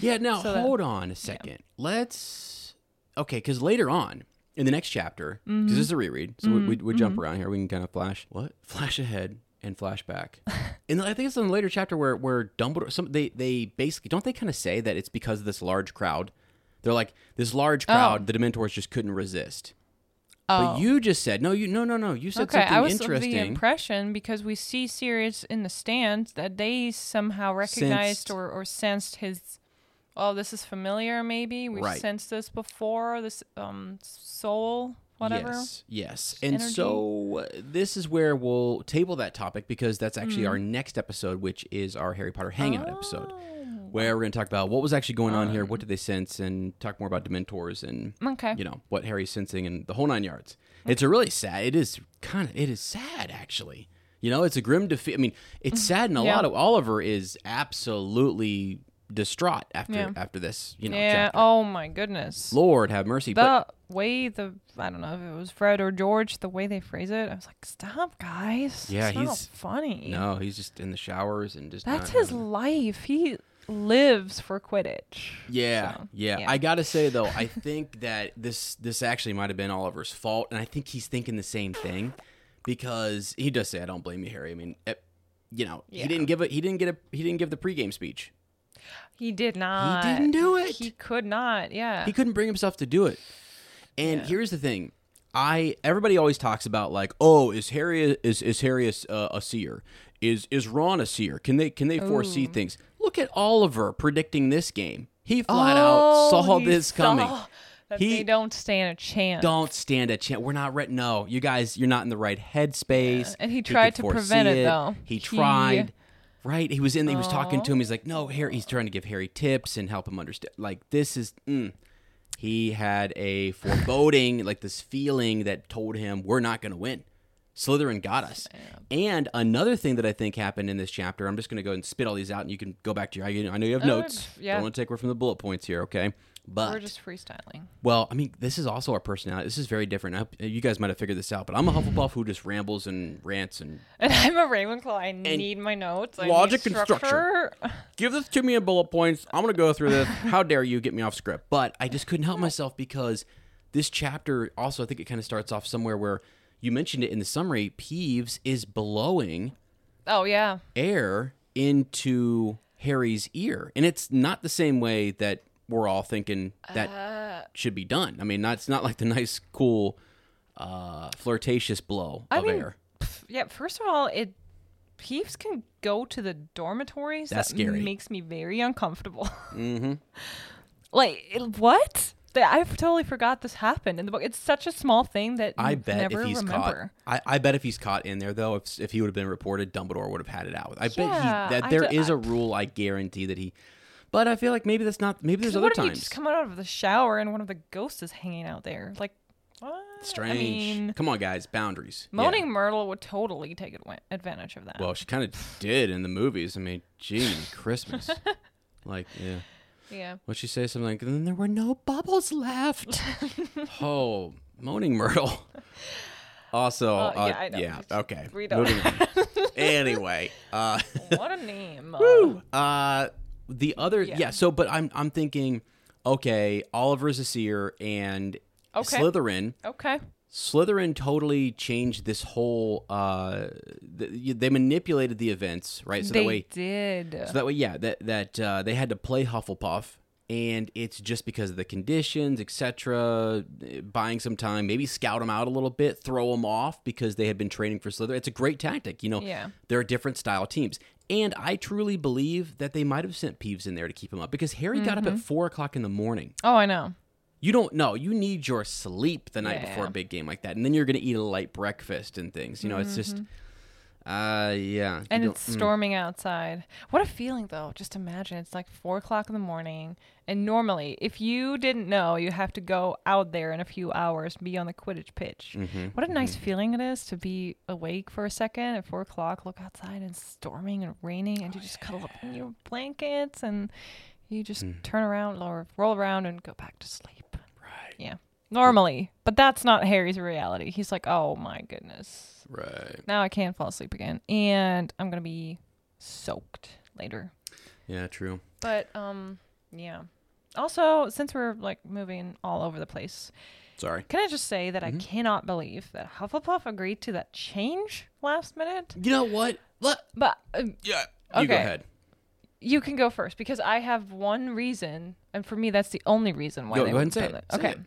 Yeah, now So that- hold on a second. Let's okay, because later on in the next chapter, because Mm-hmm. this is a reread, so we, we, we jump around here. We can kind of flash what flash ahead and flash back. and I think it's in the later chapter where where Dumbledore some they they basically don't they kind of say that it's because of this large crowd. They're like this large crowd, the Dementors just couldn't resist. But you just said no, you no no no. You said Oh. okay, something I was interesting. the impression because we see Sirius in the stands that they somehow recognized Sensed. or, or sensed his. Oh, this is familiar. Maybe we've Right. sensed this before. This um soul, whatever. Yes, yes. And energy. so uh, this is where we'll table that topic because that's actually Mm. our next episode, which is our Harry Potter Hangout episode, Oh. Where we're going to talk about what was actually going on here, what did they sense, and talk more about Dementors and Okay. you know what Harry's sensing and the whole nine yards. It's a really sad. It is kind of. It is sad actually. You know, it's a grim defeat. I mean, it's sad in a Mm-hmm. Yeah. lot of. Oliver is absolutely distraught after Yeah. after this. You know, yeah. chapter. Oh my goodness. Lord have mercy. the but way the I don't know if it was Fred or George, the way they phrase it, I was like, stop, guys. Yeah, it's he's- funny. no, he's just in the showers and just. That's his life. He lives for Quidditch. Yeah, So, yeah, yeah. I gotta say though, I think that this this actually might have been Oliver's fault, and I think he's thinking the same thing because he does say, "I don't blame you, Harry." I mean, eh, you know, Yeah. he didn't give it. He didn't get a. He didn't give the pregame speech. He did not. He didn't do it. He could not. Yeah. He couldn't bring himself to do it. And here's the thing. I everybody always talks about like, oh, is Harry is is Harry a, uh, a seer? Is is Ron a seer? Can they can they foresee things? Look at Oliver predicting this game. He flat out saw Oh, he this coming. saw That He- they don't stand a chance. Don't stand a chance. We're not right. No, you guys, you're not in the right headspace. And he tried could to prevent foresee it, though. He He- tried. Right. He was in. He was talking to him. He's like, no, Harry. He's trying to give Harry tips and help him understand. Like this is. Mm. He had a foreboding, like this feeling that told him we're not going to win. Slytherin got us. And another thing that I think happened in this chapter, I'm just going to go and spit all these out, and you can go back to your. I know you have Oh, notes. yeah. Don't want to take away from the bullet points here, okay? But We're just freestyling. well, I mean, this is also our personality. This is very different. I, uh, you guys might have figured this out, but I'm a Hufflepuff who just rambles and rants and And I'm a Ravenclaw. I need my notes. I logic and structure. structure. give this to me in bullet points. I'm going to go through this. How dare you get me off script? But I just couldn't help myself because this chapter also, I think it kind of starts off somewhere where you mentioned it in the summary. Peeves is blowing Oh yeah. air into Harry's ear, and it's not the same way that we're all thinking that Uh. should be done. I mean, that's not like the nice, cool, uh, flirtatious blow I of mean, air. yeah. First of all, it Peeves can go to the dormitories. That's that scary. Makes me very uncomfortable. mm-hmm. Like it, what? I totally forgot this happened in the book. It's such a small thing that I bet never if he's remember. caught, I, I bet if he's caught in there though, if if he would have been reported, Dumbledore would have had it out. With. I bet he that there is a rule. I guarantee that he. But I feel like maybe that's not. Maybe there's other what if you times. just come out of the shower and one of the ghosts is hanging out there? Like, what? Strange. I mean, Come on, guys, boundaries. Yeah. Moaning Myrtle would totally take advantage of that. Well, she kind of did in the movies. I mean, gee, Christmas. like, yeah. Yeah. What she say? Something like, and then there were no bubbles left. oh, moaning Myrtle. Also, Uh, uh, yeah, I know. yeah, okay. Read on. Moving on. anyway, uh, What a name. Uh, uh, the other, yeah. Yeah. So, but I'm, I'm thinking, okay, Oliver's a seer and Okay. Slytherin. okay. Slytherin totally changed this whole. Uh, th- they manipulated the events, right? So they that way, did. so that way, yeah, that that uh, they had to play Hufflepuff, and it's just because of the conditions, etc. Buying some time, maybe scout them out a little bit, throw them off because they had been training for Slytherin. It's a great tactic, you know. Yeah. there are different style teams, and I truly believe that they might have sent Peeves in there to keep him up because Harry got up Mm-hmm. at four o'clock in the morning. oh, I know. You don't know. You need your sleep the night Yeah. before a big game like that, and then you're going to eat a light breakfast and things. You know, it's just. Mm-hmm. Uh, yeah. and it's mm. storming outside. What a feeling, though. Just imagine it's like four o'clock in the morning, and normally, if you didn't know, you have to go out there in a few hours, be on the Quidditch pitch. Mhm, What a nice feeling it is to be awake for a second at four o'clock, look outside, and it's storming and raining, and you just cuddle up in your blankets, and you just Mm. turn around or roll around and go back to sleep. Right. Yeah, normally, but that's not Harry's reality. He's like, oh my goodness. Right. Now I can't fall asleep again, and I'm gonna be soaked later. Yeah, true. But um, yeah. Also, since we're like moving all over the place, Sorry. can I just say that Mhm. I cannot believe that Hufflepuff agreed to that change last minute? You know what? Let But uh, yeah. You go Okay. ahead. You can go first because I have one reason, and for me, that's the only reason why. Go- they go ahead and say it. it. Say Okay. it.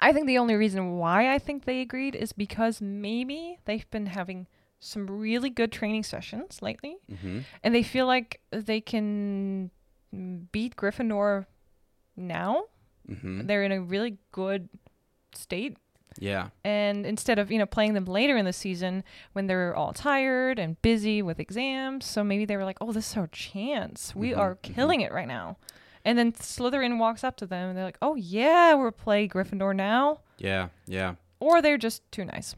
I think the only reason why I think they agreed is because maybe they've been having some really good training sessions lately, Mm-hmm. and they feel like they can beat Gryffindor now. Mm-hmm. They're in a really good state. Yeah. And instead of, you know, playing them later in the season when they're all tired and busy with exams, so maybe they were like, "Oh, this is our chance. We Mhm, are mhm. killing it right now." And then Slytherin walks up to them and they're like, "Oh yeah, we're playing Gryffindor now." Yeah. Yeah. Or they're just too nice.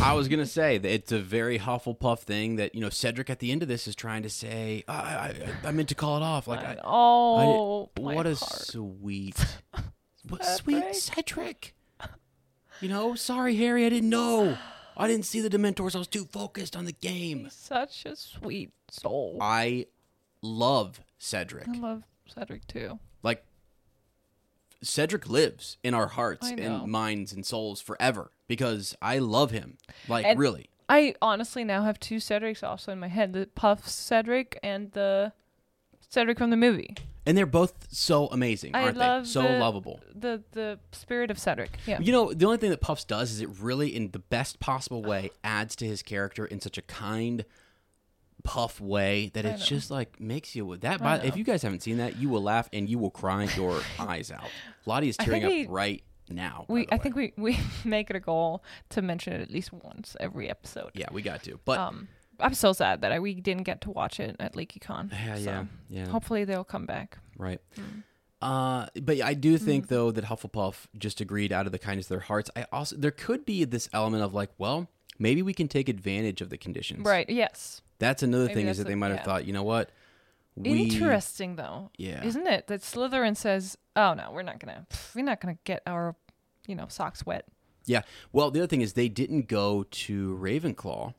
I was gonna say that it's a very Hufflepuff thing that you know Cedric at the end of this is trying to say. I I, I- I meant to call it off. Like I, oh, my what a heart. sweet, what sweet Cedric. You know, sorry Harry, I didn't know. I didn't see the Dementors. I was too focused on the game. He's such a sweet soul. I love Cedric. I love Cedric too. Like Cedric lives in our hearts and minds and souls forever because I love him. Like And- really. I honestly now have two Cedrics also in my head: the Puff Cedric and the Cedric from the movie. And they're both so amazing, I aren't love they? So the- lovable. The the spirit of Cedric. Yeah. You know, the only thing that Puffs does is it really, in the best possible way, adds to his character in such a kind, Puff way that it's just like makes you with that. By, if you guys haven't seen that, you will laugh and you will cry your eyes out. Lottie is tearing up we- right now. we I think we we make it a goal to mention it at least once every episode. yeah, we got to. But Um, I'm so sad that I, we didn't get to watch it at LeakyCon. yeah, so yeah, yeah, Hopefully they'll come back. right. Mm. Uh, but I do think though that Hufflepuff just agreed out of the kindness of their hearts. I also there could be this element of like, well, maybe we can take advantage of the conditions. Right. Yes. That's another Maybe thing is that's that they might have yeah. thought, you know what? We, Interesting though. Yeah. Isn't it that Slytherin says, "Oh no, we're not gonna, we're not gonna get our, you know, socks wet." Yeah. Well, the other thing is they didn't go to Ravenclaw.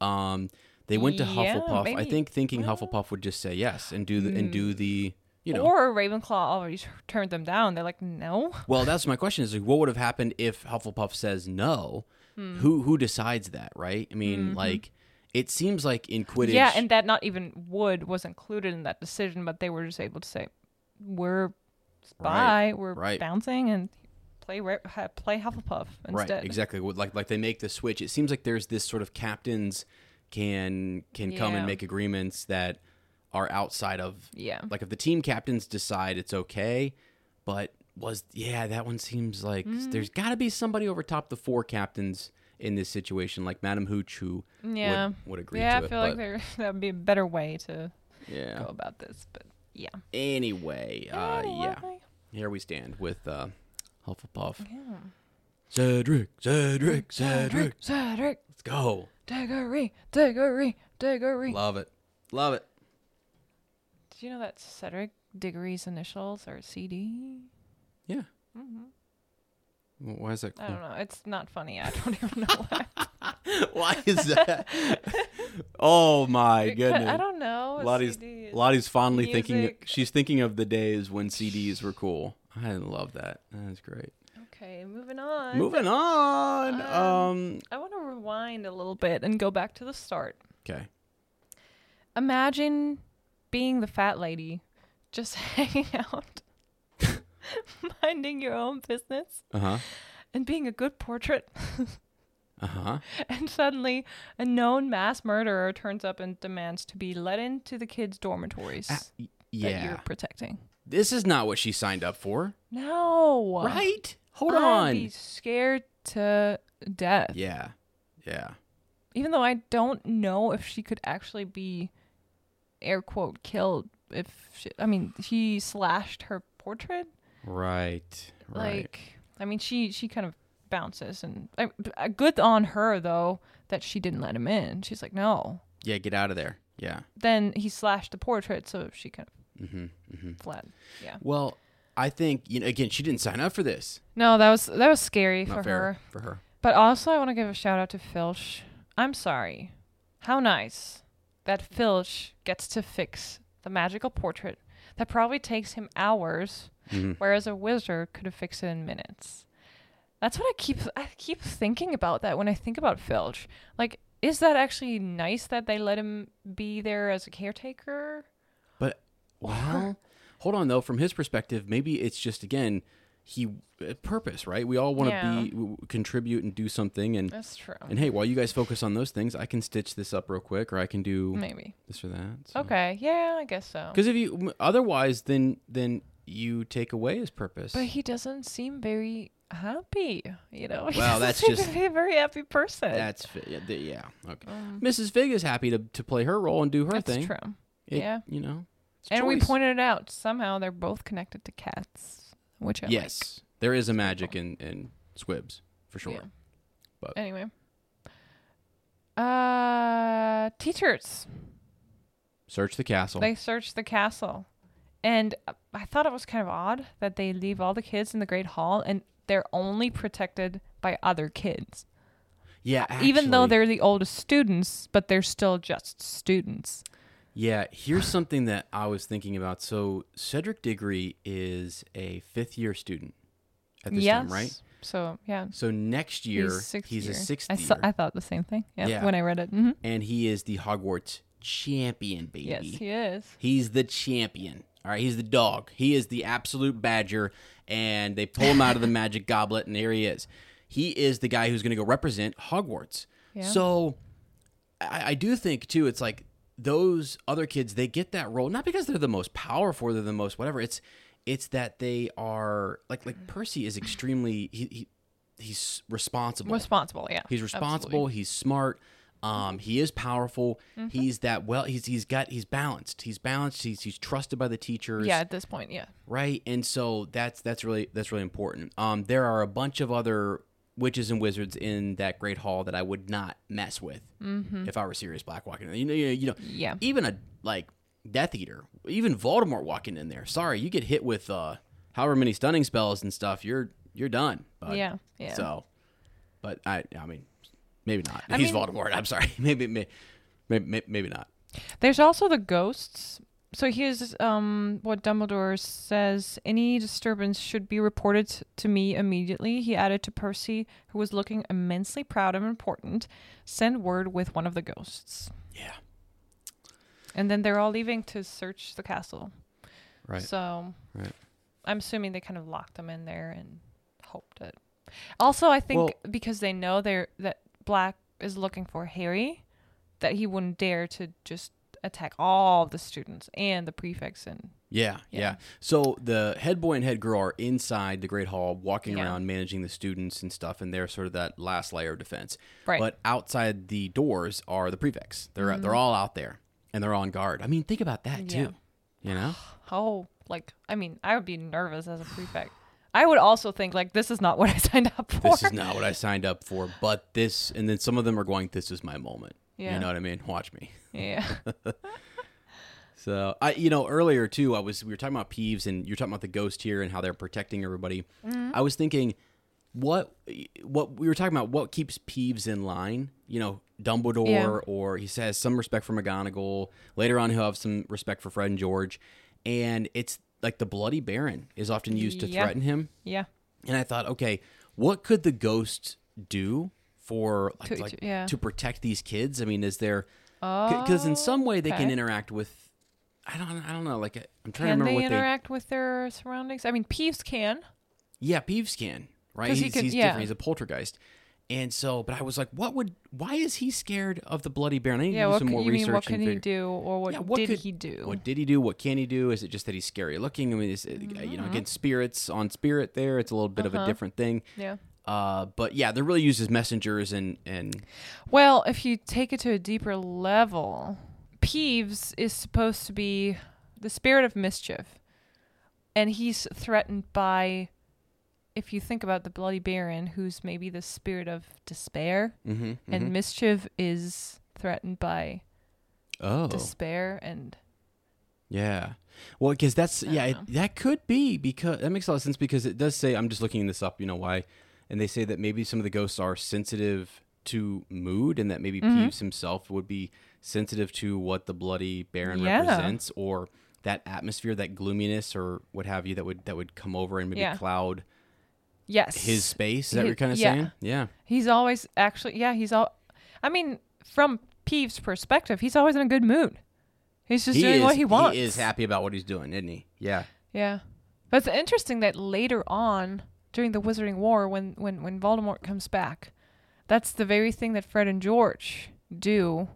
Um, they went to Yeah, Hufflepuff. I maybe. think thinking Hufflepuff would just say yes and do the and do the you know. Or Ravenclaw already t- turned them down. They're like, "No." well, that's my question: is like, what would have happened if Hufflepuff says no? Hmm. Who who decides that, right? I mean, like, it seems like in Quidditch. Mm-hmm. Yeah, and that not even wood was included in that decision, but they were just able to say, "We're Right, we're right. bouncing and play play Hufflepuff instead." Right, exactly. Like like they make the switch. It seems like there's this sort of captains can can come and make agreements that are outside of Yeah. like if the team captains decide it's okay, but was yeah, that one seems like Mm-hmm. there's got to be somebody over top the four captains in this situation, like Madam Hooch, who Yeah. would, would agree yeah, I it. feel like there that would be a better way to yeah. go about this, but yeah. Anyway, uh, yeah, here we stand with uh, Hufflepuff. yeah. Cedric, Cedric, Cedric. Cedric, Let's go. Diggory, Diggory, Diggory. Love it. Love it. Did you know that Cedric Diggory's initials are CD? Yeah. Mm-hmm. Why is that I don't know. It's not funny. I don't even know why. Why is that? oh my Because- goodness. I don't know. a Lottie's CD is- Lottie's fondly thinking she's thinking of the days when CDs were cool. I love that. That's great. Okay, moving on. Moving on. Um, Um I want to rewind a little bit and go back to the start. okay. Imagine being the fat lady, just hanging out, minding your own business, Uh-huh. and being a good portrait. Uh-huh. and suddenly, a known mass murderer turns up and demands to be let into the kids' dormitories Ah, y- that you're yeah. protecting. This is not what she signed up for. No. Right? Hold I'd on. be scared to death. Yeah. Yeah. even though I don't know if she could actually be air quote killed if she, I mean he slashed her portrait Right. Right. like I mean she she kind of bounces and I, good on her though that she didn't let him in. She's like no. yeah, get out of there. Yeah. Then he slashed the portrait so she kind of Mm-hmm. Mm-hmm. fled. Yeah. Well, I think you know. Again, she didn't sign up for this. No, that was that was scary Not for her. for her. But also, I want to give a shout out to Filch. I'm sorry. How nice that Filch gets to fix the magical portrait that probably takes him hours, Mhm. whereas a wizard could have fixed it in minutes. That's what I keep I keep thinking about that when I think about Filch. Like, is that actually nice that they let him be there as a caretaker? Well, hold on though. From his perspective, maybe it's just again he uh, purpose, right? We all want to Yeah. be w- contribute and do something, and That's true. and hey, while you guys focus on those things, I can stitch this up real quick, or I can do Maybe. this or that. Okay. Yeah, I guess so. Because if you m- otherwise, then then you take away his purpose. But he doesn't seem very happy, you know. He Well, doesn't that's seem just- to be a very happy person. That's fi- yeah, the- yeah okay. Mrs. Figg is happy to, to play her role and do her Um, That's thing. true. It- yeah, you know. It's and we pointed it out. Somehow they're both connected to cats, which I like. Yes, there is a magic in in squibs for sure. Yeah. But Anyway, uh, teachers search the castle. they search the castle, and uh, I thought it was kind of odd that they leave all the kids in the Great Hall and they're only protected by other kids. yeah, even though they're the oldest students, but they're still just students. Yeah, here's something that I was thinking about. So Cedric Diggory is a fifth year student at this yes. time, right? So yeah, So next year he's, he's year. a sixth I, year, saw, I thought the same thing. Yeah, Yeah. when I read it. hmm and he is the Hogwarts champion, baby. Yes, he is. He's the champion. All right, he's the dog. He is the absolute badger, and they pull him out of the magic goblet, and there he is. He is the guy who's going to go represent Hogwarts. Yeah. So, I, I do think too. It's like those other kids they get that role not because they're the most powerful, they're the most whatever. It's it's that they are like like Percy is extremely he, he he's responsible. Responsible. Yeah, He's responsible. Absolutely. He's smart. Um, he is powerful. Mm-hmm. He's that well. He's he's got he's balanced. He's balanced. He's he's trusted by the teachers. Yeah, at this point, yeah. Right. And so that's that's really that's really important. Um, there are a bunch of other witches and wizards in that great hall that I would not mess with if I were Sirius Black walking in. You know, you know, you know, Mm-hmm. Yeah. even a like Death Eater, even Voldemort walking in there. Sorry, you get hit with uh, however many stunning spells and stuff. You're you're done. bud. Yeah, yeah. So, but I I mean, maybe not. I He's mean- Voldemort. I'm sorry. maybe maybe maybe, maybe not. There's also the ghosts. So here's um what Dumbledore says: any disturbance should be reported to me immediately. He added to Percy, who was looking immensely proud and important, send word with one of the ghosts. Yeah. And then they're all leaving to search the castle. Right. So Right. I'm assuming they kind of locked them in there and hoped it. Also, I think Well- because they know they're that Black is looking for Harry, that he wouldn't dare to just attack all the students and the prefects and Yeah, yeah, Yeah. So the head boy and head girl are inside the Great Hall, walking Yeah. around, managing the students and stuff, and they're sort of that last layer of defense. Right. But outside the doors are the prefects. They're they're all out there and they're on guard. I mean, think about that Mm-hmm. Yeah. too. You know? oh, like I mean, I would be nervous as a prefect. I would also think like this is not what I signed up for. This is not what I signed up for, but this, and then some of them are going, "This is my moment." Yeah. You know what I mean? Watch me. yeah. So I, you know, earlier too, I was we were talking about Peeves, and you're talking about the ghost here and how they're protecting everybody. Mm-hmm. I was thinking, what, what we were talking about, what keeps Peeves in line? You know, Dumbledore, Yeah. or he says some respect for McGonagall. Later on, he'll have some respect for Fred and George, and it's like the Bloody Baron is often used to Yeah. threaten him. Yeah. And I thought, okay, what could the ghost do for like, To- like, yeah. to protect these kids? I mean, is there because in some way they can interact with I don't I don't know like I'm trying Can to remember what they what interact with their surroundings? I mean, Peeves can. yeah Peeves can right 'Cause he he's, he's yeah. different he's a poltergeist and so but I was like what would why is he scared of the bloody baron I need Yeah. to do What some more you research mean? What and can he figure- do, or what, Yeah, what did could- he do? What did he do? What can he do? Is it just that he's scary looking? I mean, is it, you know, Mm-hmm. again, spirits on spirit there. It's a little bit of a Uh-huh. different thing. yeah. Uh, but yeah, they're really used as messengers and and Well, if you take it to a deeper level, Peeves is supposed to be the spirit of mischief. And he's threatened by, if you think about the Bloody Baron, who's maybe the spirit of despair, mhm, and mhm. mischief is threatened by oh despair and yeah. Well, because that's yeah, it, that could be because that makes a lot of sense because it does say I'm just looking this up. You know why? And they say that maybe some of the ghosts are sensitive to mood, and that maybe Mhm. Peeves himself would be sensitive to what the bloody Baron Yeah. represents, or that atmosphere, that gloominess, or what have you, that would that would come over and maybe Yeah. cloud yes, his space. Is that what you're kind of yeah. saying? Yeah. He's always actually, yeah, he's all. I mean, from Peeves' perspective, he's always in a good mood. He's just doing is, what he wants. He is happy about what he's doing, isn't he? Yeah. Yeah, but it's interesting that later on during the Wizarding War, when when when Voldemort comes back, that's the very thing that Fred and George do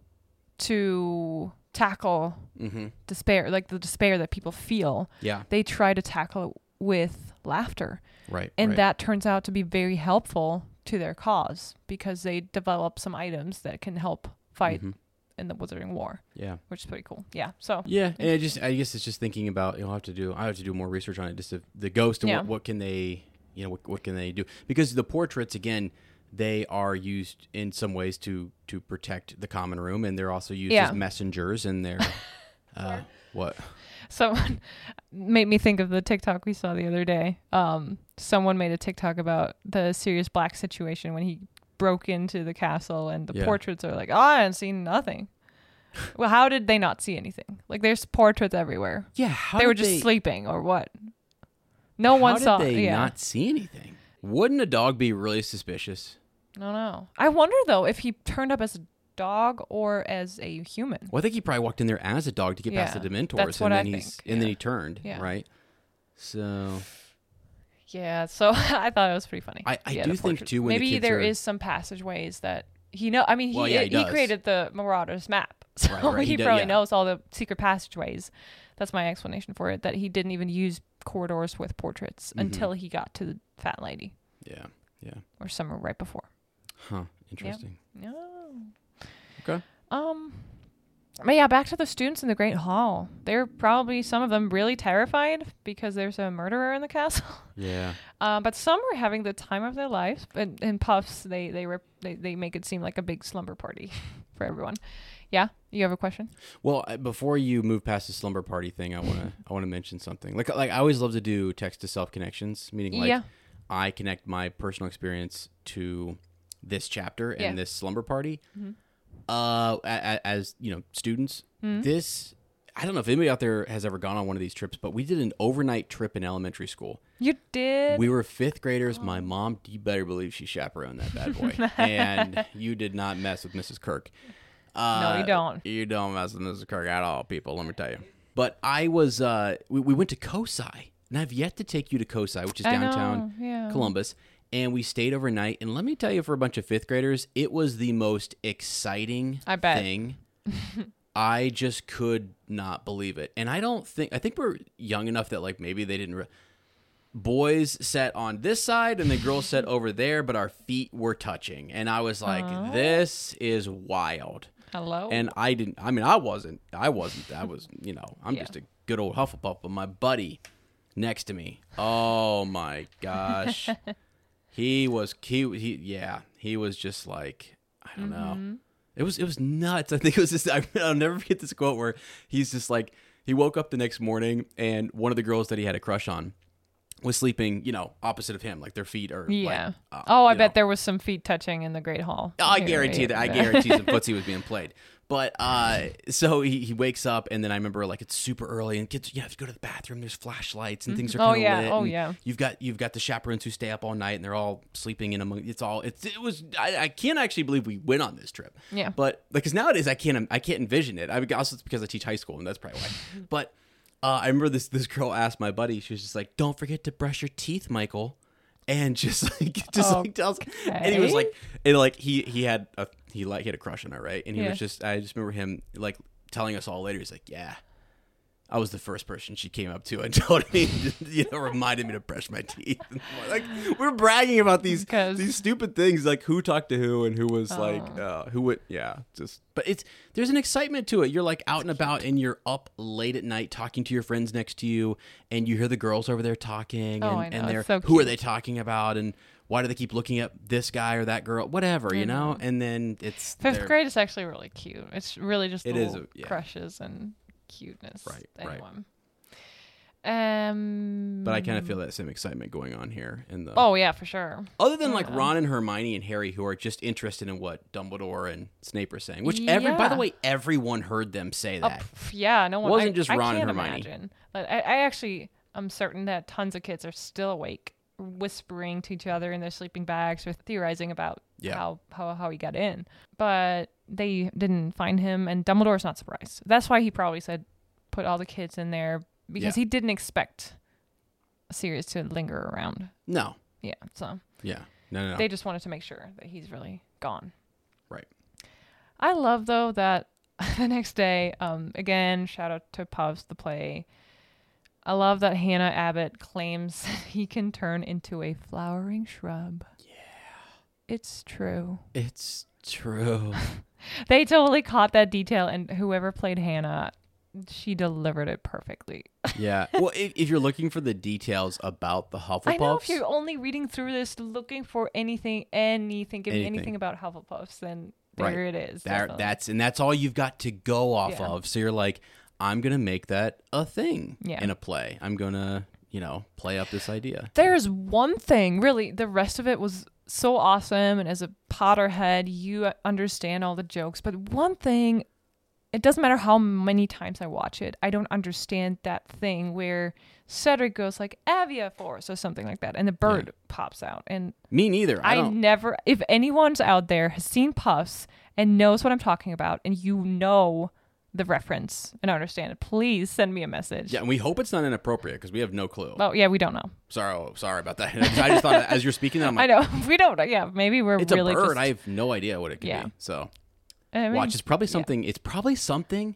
to tackle Mm-hmm. despair, like the despair that people feel. Yeah. They try to tackle it with laughter, Right. and right. that turns out to be very helpful to their cause because they develop some items that can help fight Mhm. in the Wizarding War, Yeah. which is pretty cool. Yeah. So Yeah, and I just I guess it's just thinking about you'll have to do I have to do more research on it just if the ghost and Yeah. what, what can they you know what, what can they do because the portraits again they are used in some ways to to protect the common room and they're also used Yeah. as messengers and they're uh, what someone made me think of the TikTok we saw the other day. Um, someone made a TikTok about the Sirius Black situation when he broke into the castle, and the Yeah. portraits are like, "Oh, I haven't seen nothing." well, how did they not see anything? Like, there's portraits everywhere. yeah how they were just they, sleeping, or what? No how one did saw. they yeah, not see anything wouldn't a dog be really suspicious no, no. I wonder though if he turned up as a dog or as a human. well I think he probably walked in there as a dog to get past the Dementors that's and what I then he's think, and then he turned Yeah. right so Yeah, so I thought it was pretty funny. I- I had do think, portrait. too, when the maybe kids there are- is some passageways that he know. I mean, he Well, yeah, he he, created the Marauders map, so Right, right, he, he did- probably yeah. knows all the secret passageways. That's my explanation for it. That he didn't even use corridors with portraits Mm-hmm. until he got to the fat lady yeah yeah or somewhere right before. huh interesting No. Okay. Um. But yeah, back to the students in the Great Hall. They're probably some of them really terrified because there's a murderer in the castle. yeah Um, but some are having the time of their lives. And in puffs, they they, rep- they they make it seem like a big slumber party for everyone. Yeah, you have a question? Well, before you move past the slumber party thing, I want to I want to mention something. Like like I always love to do text to self connections, meaning like Yeah. I connect my personal experience to this chapter and Yeah. Mm-hmm. this slumber party. Uh, a- a- as you know, students, Hmm? this I don't know if anybody out there has ever gone on one of these trips, but we did an overnight trip in elementary school. You did. We were fifth graders. My mom, you better believe she chaperoned that bad boy, and you did not mess with Mrs. Kirk. Uh, No, you don't. You don't mess with Mrs. Kirk at all, people. Let me tell you. But I was, uh, we, we went to COSI, and I've yet to take you to COSI, which is I downtown know, yeah. Columbus. And we stayed overnight, and let me tell you, for a bunch of fifth graders, it was the most exciting I bet. thing. I just could not believe it, and I don't think I think we're young enough that like maybe they didn't. Re- boys sat on this side and the girls sat over there, but our feet were touching, and I was like, "This is wild." Hello. And I didn't. I mean, I wasn't. I wasn't. I was. You know, I'm Yeah. just a good old Hufflepuff. But my buddy next to me. Oh my gosh, he was. He. He. Yeah. He was just like I don't Mm-hmm. know. It was. It was nuts. I think it was just. I, I'll never forget this quote where he's just like he woke up the next morning and one of the girls that he had a crush on was sleeping. You know, opposite of him, like their feet are. yeah. Like, uh, oh, I bet know. there was some feet touching in the Great Hall. I guarantee right? that. I guarantee some footsie was being played. But uh, so he, he wakes up, and then I remember like it's super early, and kids you have to go to the bathroom. There's flashlights and things are Oh, kind of yeah. lit. Oh, yeah. You've got you've got the chaperones who stay up all night, and they're all sleeping in among. It's all it's it was. I, I can't actually believe we went on this trip. Yeah. But because nowadays I can't I can't envision it. I mean, also it's because I teach high school, and that's probably why. but uh, I remember this this girl asked my buddy. She was just like, "Don't forget to brush your teeth, Michael." And just like, just like tells, and he was like, and like he he had a he like he had a crush on her, right? And he Yeah. was just I just remember him like telling us all later. He's like, yeah, I was the first person she came up to and told me, you know, reminded me to brush my teeth. like we're bragging about these 'Cause- these stupid things, like who talked to who and who was like uh, who would, yeah, just. But it's there's an excitement to it. You're like out and about, and you're up late at night talking to your friends next to you, and you hear the girls over there talking, Oh, and, and they're so who are they talking about, and why do they keep looking at this guy or that girl, whatever, you know? And then it's 5th grade is actually really cute. It's really just It is yeah. crushes and cuteness. Right, right. Anyone. Um. But I kind of feel that same excitement going on here in the. Oh yeah, for sure. Other than like Ron and Hermione and Harry, who are just interested in what Dumbledore and Snape are saying, which every by the way, everyone heard them say Oh, that. pff, yeah, no one. wasn't I, just Ron and Hermione. Imagine. Like, I, I actually, I'm certain that tons of kids are still awake, whispering to each other in their sleeping bags or theorizing about Yeah. how, how how he got in. But they didn't find him, and Dumbledore's not surprised. That's why he probably said, "Put all the kids in there," because Yeah. he didn't expect Sirius to linger around. No, Yeah, so yeah, no, no, no. they just wanted to make sure that he's really gone. right. I love though that the next day, um, again, shout out to Puffs the play. I love that Hannah Abbott claims he can turn into a flowering shrub. Yeah. It's true. It's true. They totally caught that detail and whoever played Hannah, she delivered it perfectly. yeah. Well, if, if you're looking for the details about the Hufflepuffs, I know if you're only reading through this looking for anything, anything, Anything. anything about Hufflepuffs, then there right, it is. That's and that's all you've got to go off Yeah. of. So you're like, I'm gonna make that a thing Yeah. in a play. I'm gonna, you know, play up this idea. There's one thing, really, the rest of it was so awesome. And as a Potterhead, you understand all the jokes. But one thing, it doesn't matter how many times I watch it, I don't understand that thing where Cedric goes like Avia Force or something like that, and the bird pops out. And Me neither. I, I, never, if anyone's out there has seen Puffs and knows what I'm talking about, and you know the reference and understand it, please send me a message. yeah, and we hope it's not inappropriate because we have no clue. Oh, yeah, we don't know. Sorry, oh, sorry about that. I just thought as you're speaking, that I'm I know. We don't know. Yeah, maybe we're it's really a bird. just. I have no idea what it could Yeah. be. So I mean, watch. It's probably something. It's probably something.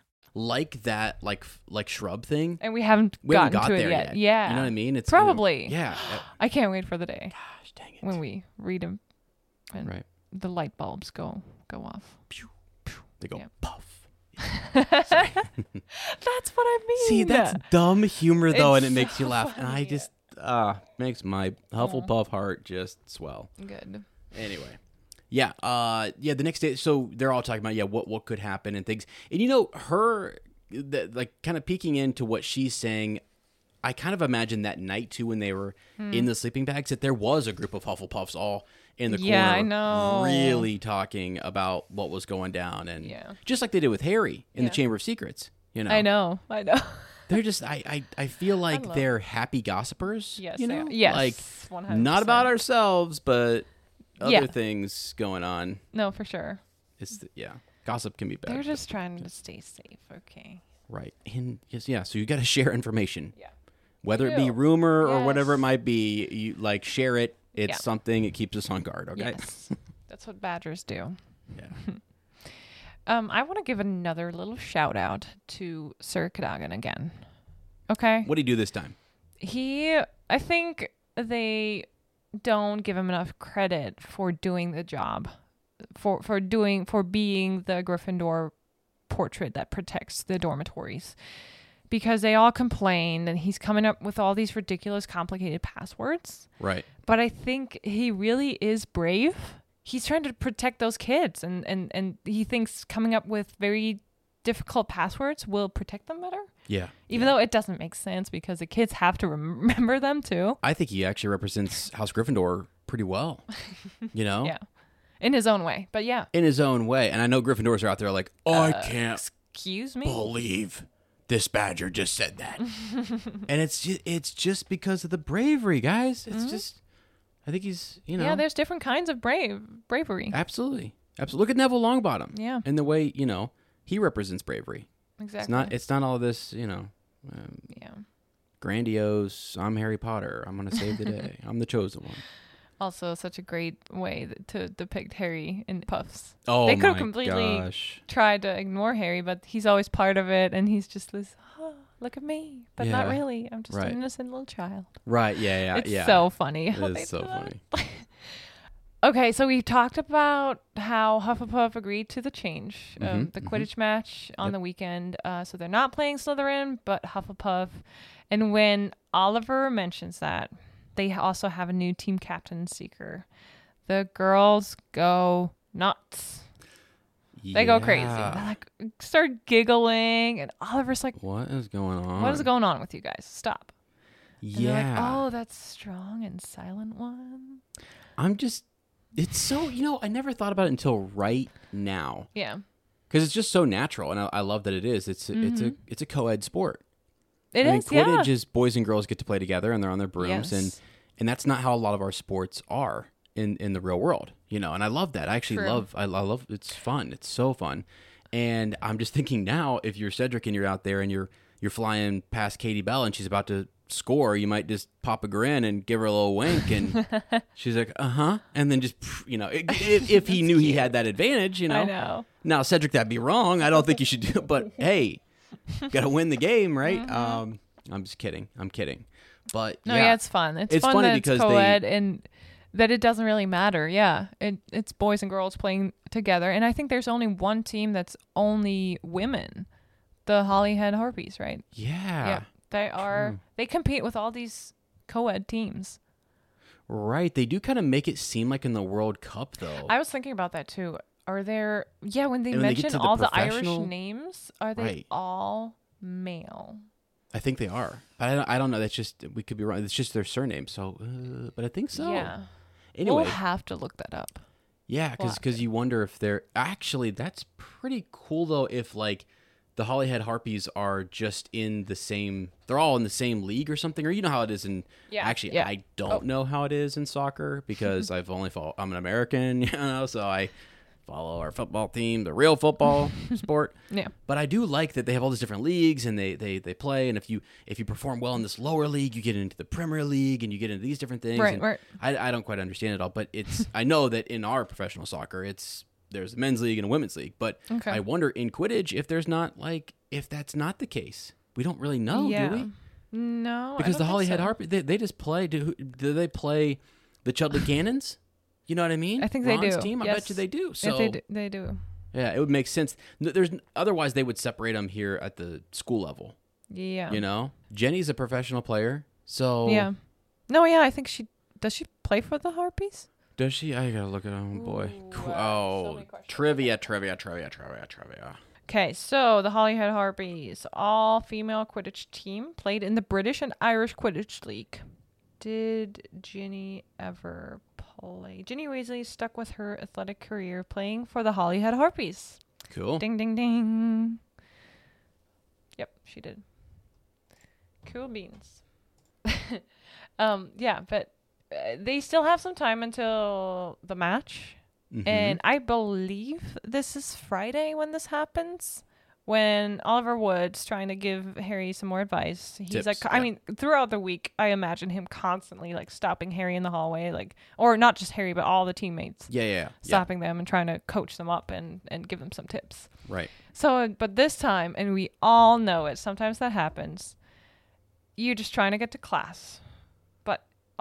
Like that, like like shrub thing. and we haven't We gotten haven't got to there it yet. yet. Yeah, You know what I mean? It's you know, probably. yeah. I can't wait for the day Gosh, dang it. when we read them and Right. the light bulbs go go off. Pew, pew. They go Yeah. puff. That's what I mean. See, that's dumb humor though, and it It's makes you so laugh, and I just uh makes my Hufflepuff heart just swell. good. Anyway. Yeah, uh yeah, the next day so they're all talking about yeah, what what could happen and things. And you know, her that like kind of peeking into what she's saying. I kind of imagine that night too when they were Hmm. in the sleeping bags that there was a group of Hufflepuffs all in the Yeah, I know. really talking about what was going down, and Yeah. just like they did with Harry in Yeah. the Chamber of Secrets. You know, I know. I know. they're just I I, I feel like love- they're happy gossipers. Yes, you they know, are. Yes, like 100%. not about ourselves, but other Yeah. things going on. no, for sure. It's the, yeah, gossip can be bad. They're just trying to stay safe. Okay. right, and yes, yeah. So you got to share information. Yeah. whether it be rumor or whatever it might be. You like share it. It's Yeah. something. It keeps us on guard. Okay. Yes. That's what badgers do. Yeah. Um, I want to give another little shout out to Sir Cadogan again. Okay. What did he do this time? He, I think they don't give him enough credit for doing the job, for for doing for being the Gryffindor portrait that protects the dormitories, because they all complain and he's coming up with all these ridiculous, complicated passwords. Right. But I think he really is brave. He's trying to protect those kids, and and and he thinks coming up with very difficult passwords will protect them better Yeah. even though it doesn't make sense because the kids have to remember them too. I think he actually represents House Gryffindor pretty well. You know. Yeah, in his own way. But yeah, In his own way, and I know Gryffindors are out there like, I can't excuse me. believe this badger just said that, and it's just, it's just because of the bravery, guys. It's just, I think he's you know Mm-hmm. Yeah, there's different kinds of brave bravery. absolutely absolutely. Look at Neville Longbottom. Yeah. and the way you know he represents bravery. Exactly. It's not it's not all this you know um, yeah. grandiose. I'm Harry Potter. I'm gonna save the day. I'm the chosen one. Also, such a great way to depict Harry in puffs. Oh they could have completely gosh. tried to ignore Harry, but he's always part of it, and he's just this. Oh, look at me, but not really. I'm just Right. an innocent little child. Right? Yeah, yeah, it's yeah. so funny. how it they is so funny. Okay, so we talked about how Hufflepuff agreed to the change of Mhm, the mhm. Quidditch match on Yep. the weekend. Uh, so they're not playing Slytherin, but Hufflepuff. And when Oliver mentions that, they also have a new team captain seeker. The girls go nuts. They go crazy. They like start giggling, and Oliver's like, What is going on? "What is going on with you guys? Stop!" And Yeah. like, "Oh, that's strong and silent one." I'm just. It's so you know I never thought about it until right now Yeah, because it's just so natural and I, I love that it is. It's a, it's a it's a co-ed sport. Mm-hmm. it I mean, is. yeah. Quidditch is boys and girls get to play together and they're on their brooms and and that's not how a lot of our sports are in in the real world. You know, and I love that. I actually True. love I, I love it's fun. It's so fun. And I'm just thinking now if you're Cedric and you're out there and you're you're flying past Katie Bell and she's about to score, you might just pop a grin and give her a little wink and she's like, "Uh-huh." And then just you know, if, if he knew he had that advantage, you know. I know. Now, Cedric, that'd be wrong. I don't think you should do it. But hey, got to win the game, right? Um, I'm just kidding. I'm kidding. But No, yeah, yeah, it's fun. It's, It's fun funny that because it's they- co-ed and that it doesn't really matter. Yeah, it, it's boys and girls playing together, and I think there's only one team that's only women, the Holyhead Harpies, right? yeah, they are. They compete with all these co-ed teams. right. They do kind of make it seem like in the World Cup, though. I was thinking about that too. Are there? Yeah, when they And when they mention to the all the Irish names, are they Right. all male? I think they are, but I don't, I don't know. That's just we could be wrong. It's just their surname. So, uh, but I think so. Yeah. Anyway, We'll have to look that up. yeah, we'll because you wonder if they're actually that's pretty cool though. If like the Holyhead Harpies are just in the same, they're all in the same league or something, or you know how it is in. Yeah, Actually, yeah. I oh. don't Oh. know how it is in soccer because I've only follow. I'm an American, you know, so I follow our football team, the real football sport. Yeah. But I do like that they have all these different leagues and they, they, they play. And if you if you perform well in this lower league, you get into the Premier League and you get into these different things. Right, right. I, I don't quite understand it all, but it's I know that in our professional soccer, it's there's a men's league and a women's league. But Okay. I wonder in Quidditch if there's not like if that's not the case. We don't really know, yeah. do we? No, Because the Holyhead so. Harpy, they, they just play. Do do they play the Chudley Cannons? You know what I mean? I think they do. Team, I yes. bet you they do. So they do, they do. yeah, it would make sense. There's otherwise they would separate them here at the school level. Yeah. You know, Jenny's a professional player, so Yeah. No, yeah, I think she does. She play for the Harpies? Does she? I gotta look at oh boy. Ooh, Qu- wow, so oh, many trivia, trivia, trivia, trivia, trivia. Okay, so the Holyhead Harpies, all female Quidditch team, played in the British and Irish Quidditch League. Did Ginny ever play? Ginny Weasley stuck with her athletic career playing for the Holyhead Harpies. Cool. Ding, ding, ding. Yep, she did. Cool beans. um, yeah, but they still have some time until the match. Mhm. And I believe this is Friday when this happens. When Oliver Wood's trying to give Harry some more advice. He's Tips, like, I mean, throughout the week, I imagine him constantly like stopping Harry in the hallway, like, or not just Harry, but all the teammates, yeah, yeah, yeah. yeah. stopping them and trying to coach them up and, and give them some tips. Right. So, but this time, and we all know it, sometimes that happens. You're just trying to get to class,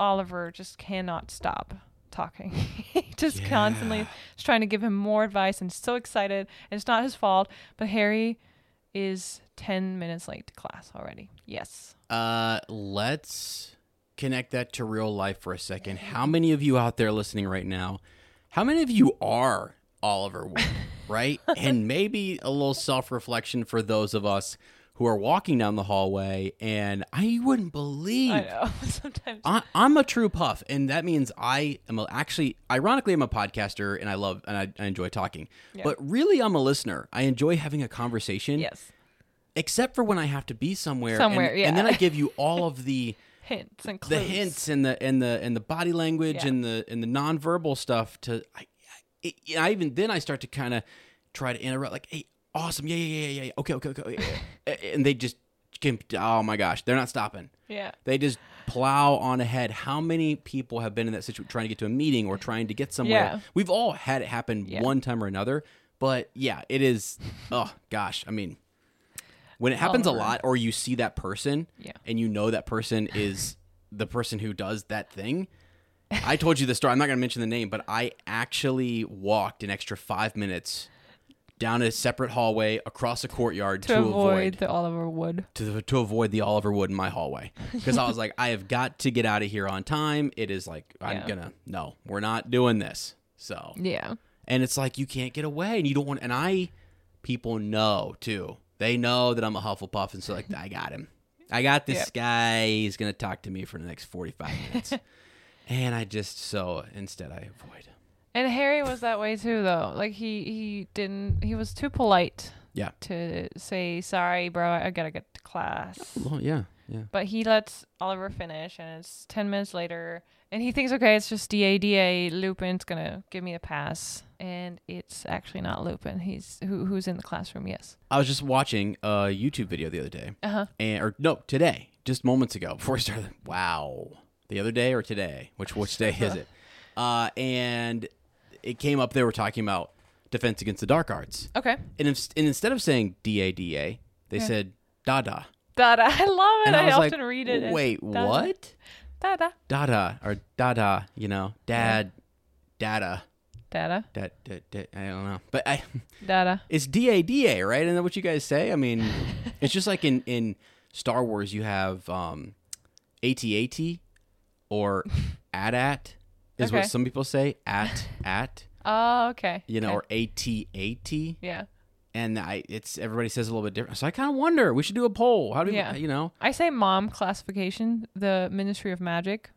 Oliver just cannot stop talking. he just constantly Yeah. is trying to give him more advice and so excited. And it's not his fault, but Harry is 10 minutes late to class already. Yes. Uh, let's connect that to real life for a second. How many of you out there listening right now? How many of you are Oliver Wood, right? and maybe a little self reflection for those of us who are walking down the hallway, and I wouldn't believe I know. Sometimes. I, I'm a true puff, and that means I am a, actually, ironically, I'm a podcaster, and I love and I, I enjoy talking. Yeah. But really, I'm a listener. I enjoy having a conversation, yes. except for when I have to be somewhere. Somewhere, and, and then. I give you all of the Hints and clues. the hints and the and the and the body language Yeah. and the and the nonverbal stuff. To I, I, I even then I start to kind of try to interrupt, like, hey, awesome, yeah, yeah, yeah, yeah, okay, okay, okay, yeah. and they just. Oh my gosh, they're not stopping. Yeah. They just plow on ahead. How many people have been in that situation trying to get to a meeting or trying to get somewhere? Yeah. We've all had it happen Yeah. one time or another. But yeah, it is. Oh gosh, I mean, when it happens a lot, or you see that person, Yeah. and you know that person is the person who does that thing. I told you the story. I'm not going to mention the name, but I actually walked an extra five minutes down a separate hallway across a courtyard To, to, avoid the Oliver Wood. to, to avoid the Oliver Wood in my hallway because I was like, I have got to get out of here on time. It is like I'm Yeah. gonna no, we're not doing this. So Yeah. and it's like you can't get away, and you don't want. And I, people know too. They know that I'm a Hufflepuff, and so like I got him. I got this Yep. guy. He's gonna talk to me for the next 45 minutes, and I just so instead I avoid. And Harry was that way too, though. Like he he didn't. He was too polite Yeah. to say sorry, bro. I gotta get to class. Well, yeah, yeah. But he lets Oliver finish, and it's ten minutes later, and he thinks, okay, it's just Da Da. Lupin's gonna give me a pass, and it's actually not Lupin. He's who who's in the classroom. Yes. I was just watching a YouTube video the other day, Uh huh. and or no, today, just moments ago before we started. Wow, the other day or today? Which which day is it? Uh, and it came up. They were talking about defense against the dark arts, Okay. and, if, and instead of saying D A D A, they said Dada. Dada. I love it. And I I, often like, read it. Wait, Dada. what? Dada. Dada or Dada? You know, Dad, Dada. Dada. Dad, dad, dad, I don't know, but I. Dada. It's D A D A, right? Isn't that what you guys say? I mean, it's just like in in Star Wars, you have um, AT-AT or AT-AT is Okay. what some people say. At at Oh, okay. you know, Okay. or AT-AT, yeah. and I it's everybody says a little bit different. So I kind of wonder. We should do a poll. How do you? Yeah. you know? I say mom classification, the Ministry of Magic,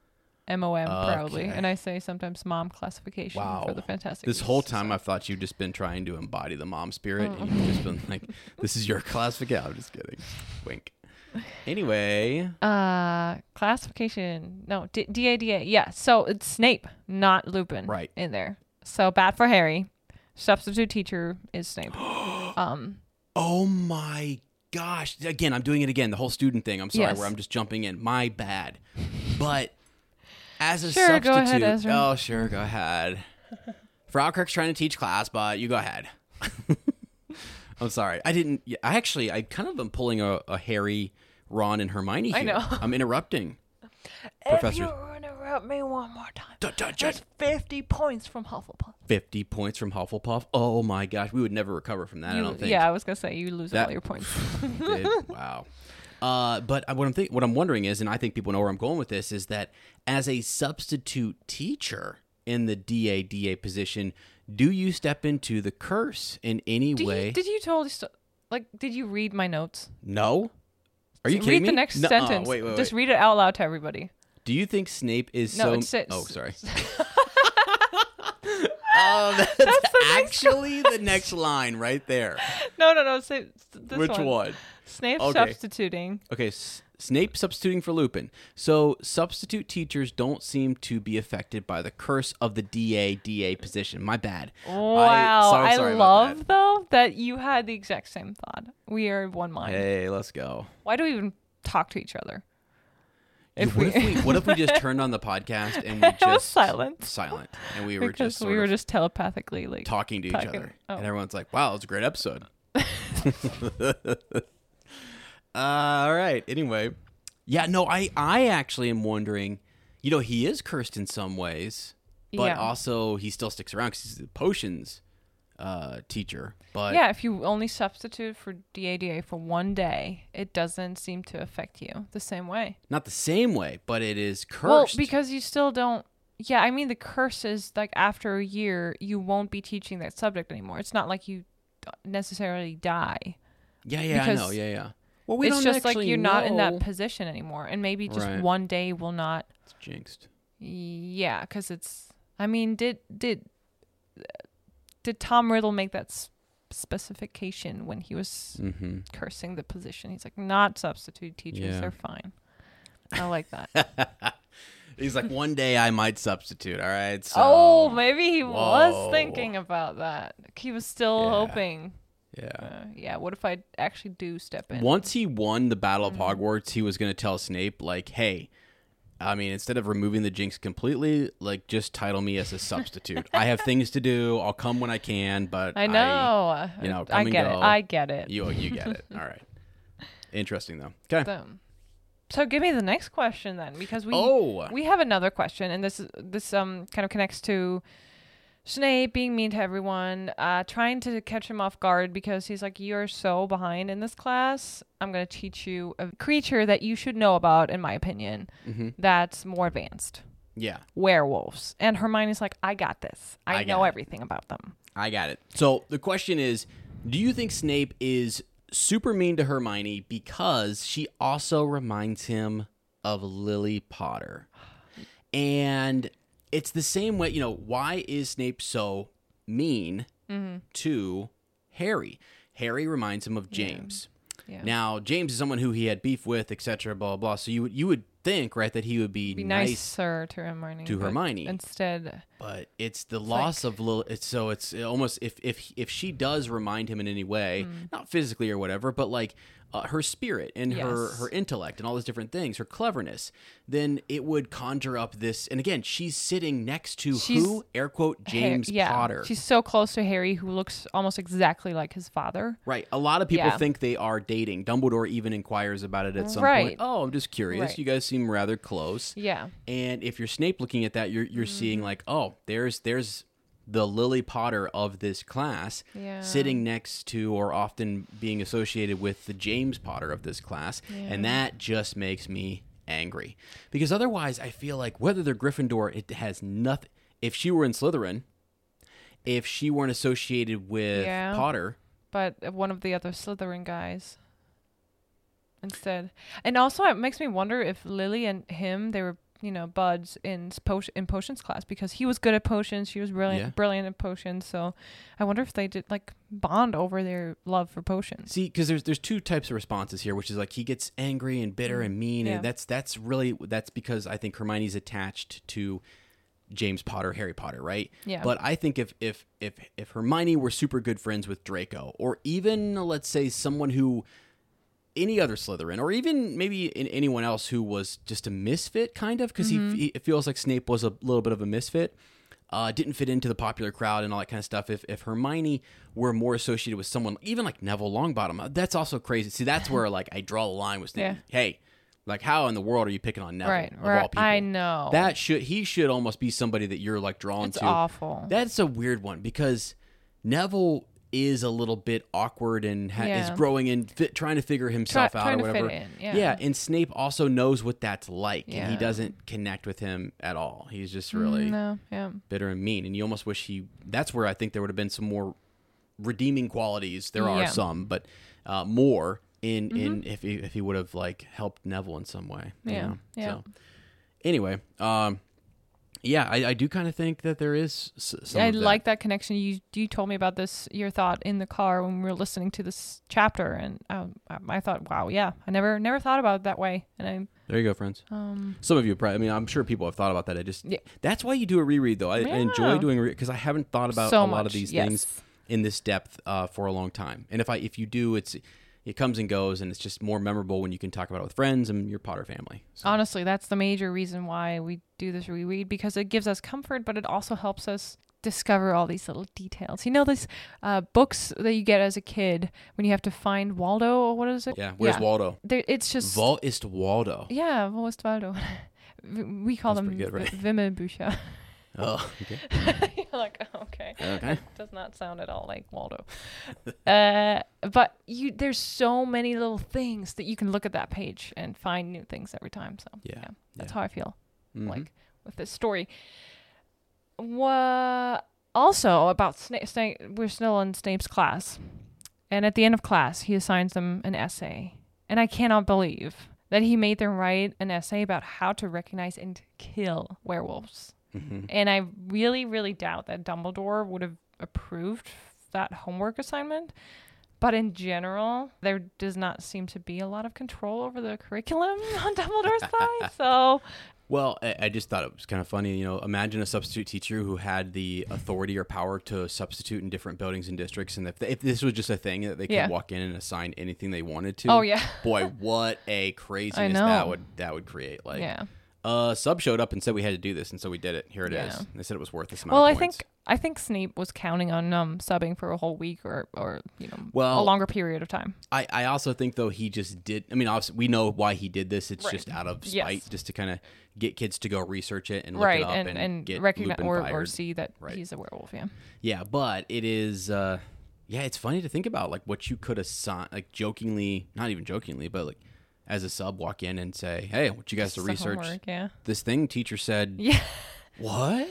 M O M probably, and I say sometimes mom classification Wow. for the Fantastic. This Beasts, whole time, so- I've thought you've just been trying to embody the mom spirit, and oh. you've just been like, "This is your classification." I'm just kidding. Wink. Anyway, uh classification. No, D A D A. Yeah, so it's Snape, not Lupin. Right. in there. So bad for Harry. Substitute teacher is Snape. um. Oh my gosh. Again, I'm doing it again. The whole student thing. I'm sorry, Yes. where I'm just jumping in. My bad. But as a Sure, go substitute. ahead, Ezra. Oh, sure, go ahead. Frau Kirk's trying to teach class, but you go ahead. I'm sorry. I didn't. I actually, I kind of am pulling a, a Harry, Ron, and Hermione here. I know. I'm interrupting. Professor. you interrupt me one more time, Don't touch it. fifty points from Hufflepuff. 50 points from Hufflepuff. Oh my gosh. We would never recover from that, I You- don't think. yeah, I was gonna say you lose That- all your points. did. Wow. Uh, but what I'm think- what I'm wondering is, and I think people know where I'm going with this, is that as a substitute teacher in the DA DA position, do you step into the curse in any Do way? you, did you totally st- Like, did you read my notes? No. Are you read kidding me? the next No, oh, sentence. wait, wait, Just read it out loud to everybody. Do you think Snape is No, so? it's it. Oh, sorry. oh, that's, actually the next line right there. No, no, no. Say this Which one. one? Snape Okay. substituting. Okay, S- Snape substituting for Lupin. So substitute teachers don't seem to be affected by the curse of the DA DA position. My bad. Wow, so I, sorry about love that. though that you had the exact same thought. We are one mind. Hey, let's go. Why do we even talk to each other? If what we- if we what if we just turned on the podcast and we just silent. silent and we were because just we were just telepathically like talking to each other oh. and everyone's like, "Wow, it's a great episode." uh, all right. Anyway, yeah, no, I I actually am wondering. You know, he is cursed in some ways, but Yeah. also he still sticks around because he's the potions uh, teacher. But yeah, if you only substitute for DADA for one day, it doesn't seem to affect you the same way. not the same way. But it is cursed. Well, because you still don't. Yeah, I mean the curse is like after a year you won't be teaching that subject anymore. It's not like you necessarily die. yeah, yeah, I know, yeah, yeah. Well, we it's don't just like you're not in that position anymore, and maybe just Right. one day will not. It's jinxed. Yeah, because it's. I mean, did did did Tom Riddle make that s- specification when he was Mm-hmm. cursing the position? He's like, not substitute teachers, Yeah. they're fine. I like that. He's like, one day I might substitute. All right. So, oh, maybe he Whoa. was thinking about that. He was still Yeah. hoping. Yeah. Uh, yeah, what if I actually do step in? Once he won the Battle of Mm-hmm. Hogwarts, he was going to tell Snape, like, hey, I mean, instead of removing the jinx completely, like, just title me as a substitute. I have things to do. I'll come when I can, but I know. you know, I get it. I get it. You, you get it. All right. Interesting, though. Okay. So, so give me the next question then, because we Oh. we have another question, and this this um kind of connects to Snape being mean to everyone, uh, trying to catch him off guard because he's like, "You're so behind in this class. I'm gonna teach you a creature that you should know about, in my opinion, Mm-hmm. that's more advanced." Yeah. Werewolves, and Hermione's like, "I got this. I, I got know it." everything about them." I got it. So the question is Do you think Snape is super mean to Hermione because she also reminds him of Lily Potter? And it's the same way, you know, why is Snape so mean mm-hmm. to Harry? Harry reminds him of James. Yeah. Now, James is someone who he had beef with, etc., blah, blah, blah. So you would, you would think, right, that he would be, Be nice nicer to Hermione. to Hermione. Instead, but it's the loss of Lil. It's so it's almost if if if she does remind him in any way, not physically or whatever, but like uh, her spirit and her Yes. her intellect and all those different things, her cleverness, then it would conjure up this. And again, she's sitting next to She's- who? Air quote James yeah, Potter. She's so close to Harry, who looks almost exactly like his father. Right. A lot of people Yeah. think they are dating. Dumbledore even inquires about it at some Right. point. Oh, I'm just curious. Right. You guys seem rather close. Yeah. And if you're Snape looking at that, you're you're seeing Mm-hmm. like, oh, there's there's the Lily Potter of this class Yeah. sitting next to or often being associated with the James Potter of this class, and that just makes me angry because otherwise I feel like whether they're Gryffindor, it has nothing. If she were in Slytherin, if she weren't associated with Yeah. Potter, but one of the other Slytherin guys instead. And also, it makes me wonder if Lily and him they were you know buds in in potions class because he was good at potions, she was brilliant Yeah. brilliant at potions. So I wonder if they did like bond over their love for potions. See, because there's there's two types of responses here, which is like he gets angry and bitter and mean, Mm. Yeah. and that's that's really that's because I think Hermione's attached to James Potter, Harry Potter, right? Yeah. But I think if if if if Hermione were super good friends with Draco, or even let's say someone who any other Slytherin, or even maybe in anyone else who was just a misfit, kind of, because Mm-hmm. he, he it feels like Snape was a little bit of a misfit. Uh, didn't fit into the popular crowd and all that kind of stuff. If if Hermione were more associated with someone, even like Neville Longbottom, uh, that's also crazy. See, that's where like I draw the line with Snape. Yeah. Hey, like how in the world are you picking on Neville? Right, of right. all people? I know. that should he should almost be somebody that you're like drawn It's to. awful. That's a weird one because Neville is a little bit awkward and ha- is growing and fit, trying to figure himself out trying or whatever. in, yeah. and Snape also knows what that's like, and he doesn't connect with him at all. He's just really no, yeah. bitter and mean, and you almost wish he. That's where I think there would have been some more redeeming qualities. There are Yeah. some, but uh, more in in if he if he would have like helped Neville in some way. you Mm-hmm. Yeah, know? yeah. So anyway, um, yeah, I, I do kind of think that there is s-. I of that. like that connection. You you told me about this your thought in the car when we were listening to this chapter, and um, I, I thought, wow, yeah, I never never thought about it that way, and I. There you go, friends. Um Some of you probably. I mean, I'm sure people have thought about that. I just Yeah. that's why you do a reread, though. I, I enjoy Yeah. doing because I haven't thought about so a lot much, of these yes. things in this depth uh, for a long time. And if I if you do, it's it comes and goes, and it's just more memorable when you can talk about it with friends and your Potter family. So, Honestly, that's the major reason why we do this reread because it gives us comfort, but it also helps us discover all these little details. You know, these uh, books that you get as a kid when you have to find Waldo or what is it? yeah, where's Waldo? There, it's just Vol ist Waldo. yeah, wo ist Waldo? we call That's them good, right? v- Wimmelbücher. Oh, okay. You're like, okay. Okay. Does not sound at all like Waldo. uh, but you, there's so many little things that you can look at that page and find new things every time. So Yeah, that's yeah. how I feel Mhm. like with this story. What also about Snape? Snape we're still in Snape's class, and at the end of class, he assigns them an essay, and I cannot believe that he made them write an essay about how to recognize and kill werewolves. Mhm. And I really, really doubt that Dumbledore would have approved that homework assignment. But in general, there does not seem to be a lot of control over the curriculum on Dumbledore's side. So Well, I, just thought it was kind of funny. You know, imagine a substitute teacher who had the authority or power to substitute in different buildings and districts, and if, if this was just a thing that they could Yeah. walk in and assign anything they wanted to. Oh, yeah. boy, what a craziness that would that would create. Like, Yeah. Uh, sub showed up and said we had to do this, and so we did it. Here it is. Yeah. And they said it was worth this amount. well, I points. think I think Snape was counting on um subbing for a whole week or or you know Well- a longer period of time. I, I also think though he just did. I mean, obviously we know why he did this. It's Right. just out of Yes. spite, just to kind of get kids to go research it and look right it up and and, and, get recognize Lupin or, or see that Right. he's a werewolf. Yeah. Yeah, but it is. uh Yeah, it's funny to think about like what you could assign, like jokingly, not even jokingly, but like as a sub walk in and say, "Hey, what you guys to Just research homework, yeah. this thing?" Teacher said, Yeah. "What?"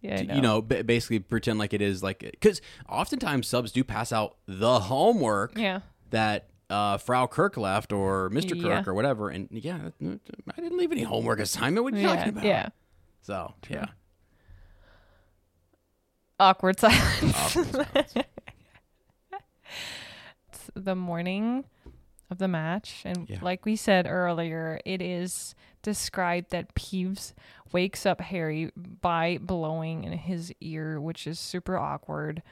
Yeah. I D- You know, ba- basically pretend like it is like because oftentimes subs do pass out the homework Yeah. that uh, Frau Kirk left or Mr. Kirk Yeah. or whatever, and yeah, I didn't leave any homework assignment. What are you Yeah. talking about? Yeah. So yeah, Awkward silence. Awkward silence. It's the morning of the match, and Yeah. like we said earlier, it is described that Peeves wakes up Harry by blowing in his ear, which is super awkward.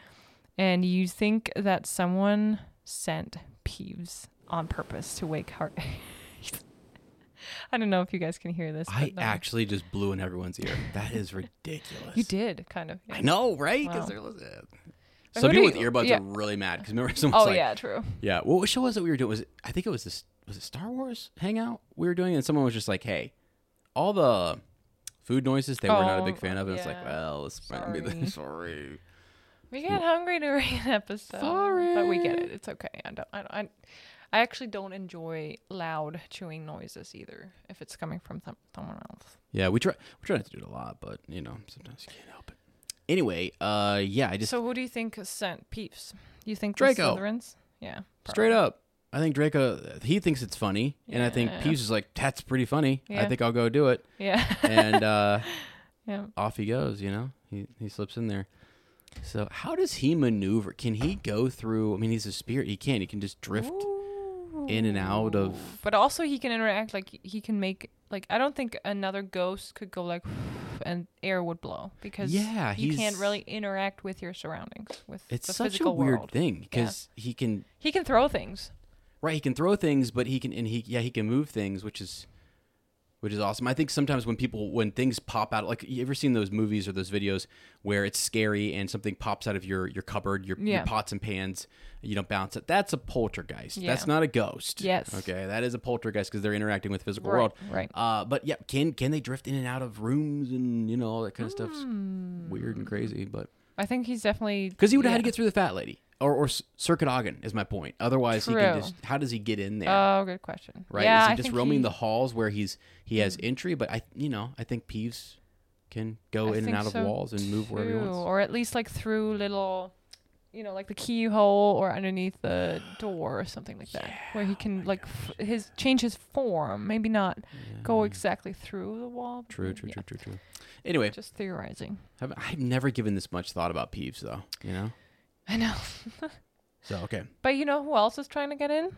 And you think that someone sent Peeves on purpose to wake Harry. I don't know if you guys can hear this. I but, um, actually just blew in everyone's ear. That is ridiculous. you did kind of. I know, right? Wow. Because they're listening. Some people with earbuds yeah. are really mad because remember someone's Oh like, yeah, true. yeah. Well, what show was it we were doing? Was it? I think it was this. Was it Star Wars Hangout we were doing? And someone was just like, "Hey, all the food noises they were not a big Oh, fan of." And it's like, yeah. well, it's might be the sorry. We get hungry during an episode, Sorry, but we get it. It's okay. I don't. I, don't- I, I actually don't enjoy loud chewing noises either. If it's coming from some, someone else. Yeah, we try. We try not to do it a lot, but you know, sometimes you can't help it. Anyway, uh, yeah, I just so who do you think sent Peeves? You think Draco. The Slytherins? Yeah. straight up. I think Draco he thinks it's funny, and I think Yeah. Peeves is like, "That's pretty funny. I Yeah. think I'll go do it." Yeah. And uh, yeah. off he goes. You know, he he slips in there. So how does he maneuver? Can he go through? I mean, he's a spirit. He can. He can just drift in and out of. But also he can interact like he can make like I don't think another ghost could go like and air would blow because Yeah, you can't really interact with your surroundings with It's the such a physical weird world. thing because he can He can throw things. right. He can throw things, but he can and he yeah he can move things, which is which is awesome. I think sometimes when people when things pop out, like you ever seen those movies or those videos where it's scary and something pops out of your your cupboard, your, Yeah. your pots and pans, you don't bounce it. That's a poltergeist. Yeah. That's not a ghost. Yes. Okay, that is a poltergeist because they're interacting with the physical Right, world. right. Uh, but yeah, can can they drift in and out of rooms and you know all that kind of stuff's weird and crazy, but. I think he's definitely Because he would have had to get through the fat lady, or or Sir Cadogan is my point. Otherwise, he can just. How does he get in there? Oh, good question. right? Yeah, is he I just roaming he- the halls where he's he has hmm. entry? But I, you know, I think Peeves can go I in and out of walls and move wherever he wants. or at least like through little you know, like the keyhole or underneath the door or something like that, where he can like f- his change his form, maybe not go exactly through the wall. True, true, yeah, true, true, true. Anyway, Just theorizing. I've, I've never given this much thought about Peeves, though. You know. I know. So okay, But you know who else is trying to get in?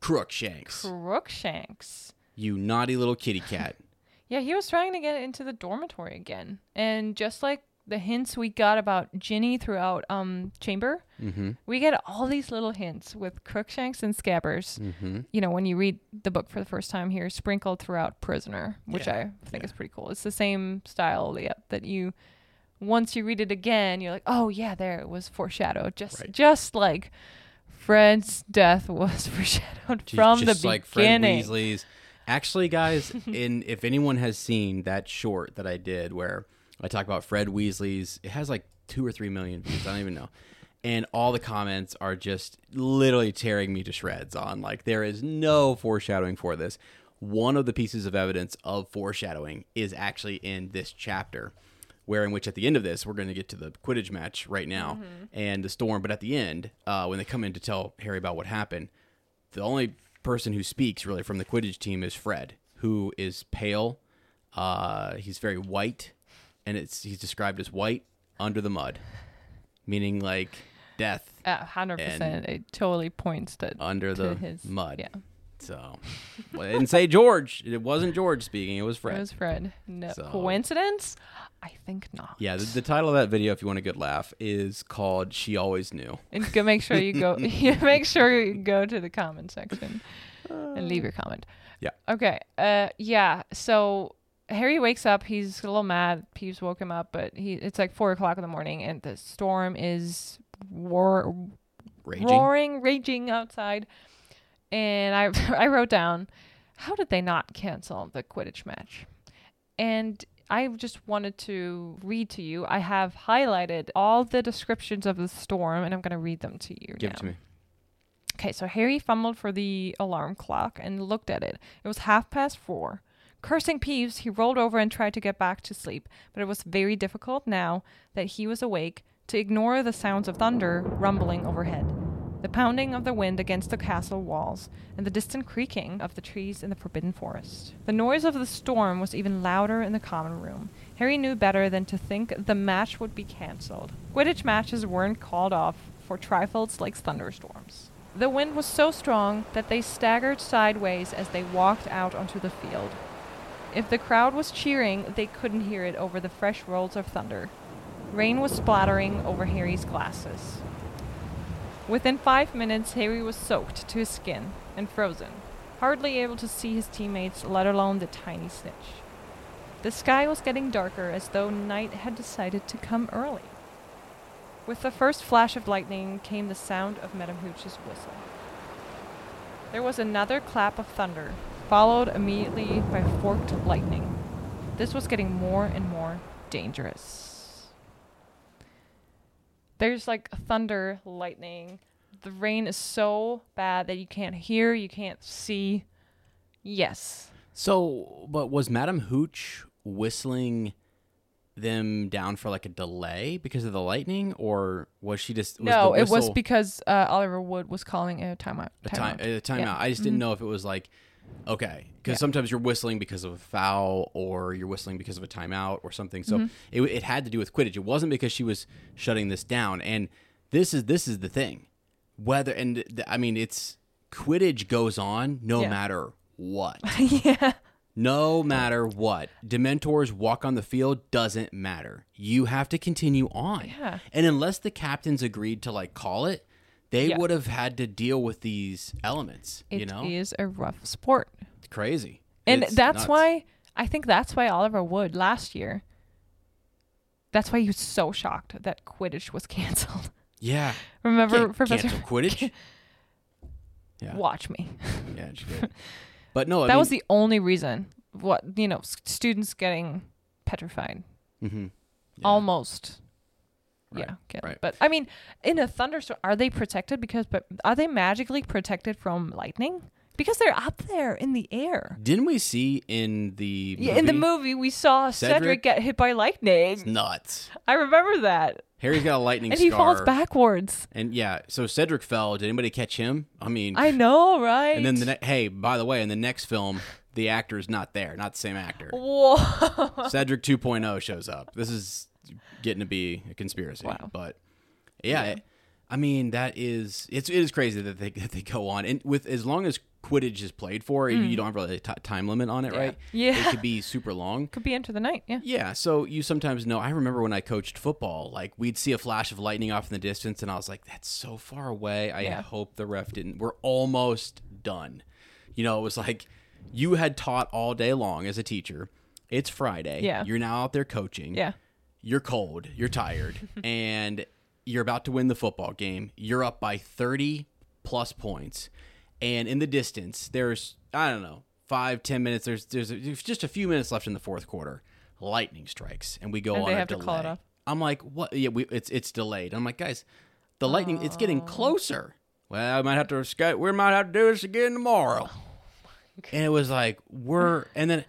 Crookshanks, Crookshanks. you naughty little kitty cat. Yeah, he was trying to get into the dormitory again. And just like the hints we got about Ginny throughout um Chamber, mm-hmm. we get all these little hints with Crookshanks and Scabbers. Mm-hmm. You know, when you read the book for the first time here, sprinkled throughout Prisoner, which Yeah, I think yeah. is pretty cool. It's the same style, yeah, that you once you read it again, you're like, oh yeah, there it was foreshadowed, just Right. just like Fred's death was foreshadowed from the just like Fred beginning. Weasley's. Actually, guys, in if anyone has seen that short that I did where I talk about Fred Weasley's, it has like two or three million views. I don't even know. And all the comments are just literally tearing me to shreds on like there is no foreshadowing for this. One of the pieces of evidence of foreshadowing is actually in this chapter, where in which at the end of this we're going to get to the Quidditch match right now and the storm. But at the end, uh, when they come in to tell Harry about what happened, the only person who speaks really from the Quidditch team is Fred, who is pale. Uh, he's very white, and it's he's described as white under the mud, meaning like death hundred percent. It totally points to under to the his mud. Yeah, So, well, I didn't say George. It wasn't George speaking. It was Fred. it was Fred. No So- coincidence? I think not. yeah, the, the title of that video, if you want a good laugh, is called "She Always Knew." And go make sure you go. make sure you go to the comment section and leave your comment. Yeah. Okay. Uh. Yeah. So Harry wakes up. He's a little mad. Peeves woke him up, but he. It's like four o'clock in the morning, and the storm is war Raging. roaring, raging outside. And I I wrote down, how did they not cancel the Quidditch match? And I just wanted to read to you. I have highlighted all the descriptions of the storm, and I'm going to read them to you. Give now. it to me. Okay, so Harry fumbled for the alarm clock and looked at it. It was half past four. Cursing Peeves, he rolled over and tried to get back to sleep, but it was very difficult now that he was awake to ignore the sounds of thunder rumbling overhead, the pounding of the wind against the castle walls, and the distant creaking of the trees in the forbidden forest. The noise of the storm was even louder in the common room. Harry knew better than to think the match would be cancelled. Quidditch matches weren't called off for trifles like thunderstorms. The wind was so strong that they staggered sideways as they walked out onto the field. If the crowd was cheering, they couldn't hear it over the fresh rolls of thunder. Rain was splattering over Harry's glasses. Within five minutes, Harry was soaked to his skin and frozen, hardly able to see his teammates, let alone the tiny snitch. The sky was getting darker as though night had decided to come early. With the first flash of lightning came the sound of Madame Hooch's whistle. There was another clap of thunder, followed immediately by forked lightning. This was getting more and more dangerous. There's like thunder, lightning. The rain is so bad that you can't hear, you can't see. Yes. So, but was Madame Hooch whistling them down for like a delay because of the lightning, or was she just was no, it was because uh, Oliver Wood was calling a timeout. a time timeout. a timeout? Yeah. I just didn't know if it was like okay, because Yeah. sometimes you're whistling because of a foul, or you're whistling because of a timeout, or something. So Mm-hmm. it, it had to do with Quidditch. It wasn't because she was shutting this down. And this is this is the thing, whether and th- I mean it's Quidditch goes on no Yeah. matter what. yeah. No matter what, Dementors walk on the field doesn't matter. You have to continue on. Yeah. And unless the captains agreed to like call it, they Yeah. would have had to deal with these elements. It you know, is a rough sport. it's crazy. And It's that's nuts. why I think that's why Oliver Wood last year. That's why he was so shocked that Quidditch was canceled. Yeah. Remember, Can't Professor? cancel Quidditch. yeah. Watch me. Yeah, she did. But no, I that mean, was the only reason. What you know, s- students getting petrified, mhm. Yeah. almost. Right, Yeah, killed. right. but I mean, in a thunderstorm, are they protected? Because, but are they magically protected from lightning? because they're up there in the air. Didn't we see in the Yeah, in the movie? movie, we saw Cedric, Cedric? get hit by lightning. It's Nuts. I remember that. Harry's got a lightning And he falls backwards. And yeah, so Cedric fell. Did anybody catch him? I mean, I know, right? and then the ne- hey, by the way, in the next film, the actor is not there, not the same actor. Whoa. Cedric 2.0 shows up. This is getting to be a conspiracy. Wow. But yeah, it- I mean that is it's it is crazy that they that they go on and with as long as Quidditch is played for, you don't have really a time limit on it, right? Mm. Yeah. it could be super long. Could be into the night, yeah. Yeah, so you sometimes know. I remember when I coached football, like we'd see a flash of lightning off in the distance, and I was like, "That's so far away." I Yeah. hope the ref didn't. We're almost done. You know, it was like you had taught all day long as a teacher. It's Friday. Yeah. You're now out there coaching. Yeah. You're cold. You're tired, and you're about to win the football game. You're up by 30 plus points, and in the distance, there's I don't know five ten minutes. There's there's, there's just a few minutes left in the fourth quarter. Lightning strikes, and we go And on they have to call it off. I'm like, what? Yeah, we, it's it's delayed. I'm like, guys, the lightning it's getting Oh. closer. Well, I might have to we might have to do this again tomorrow. Oh and it was like we're and then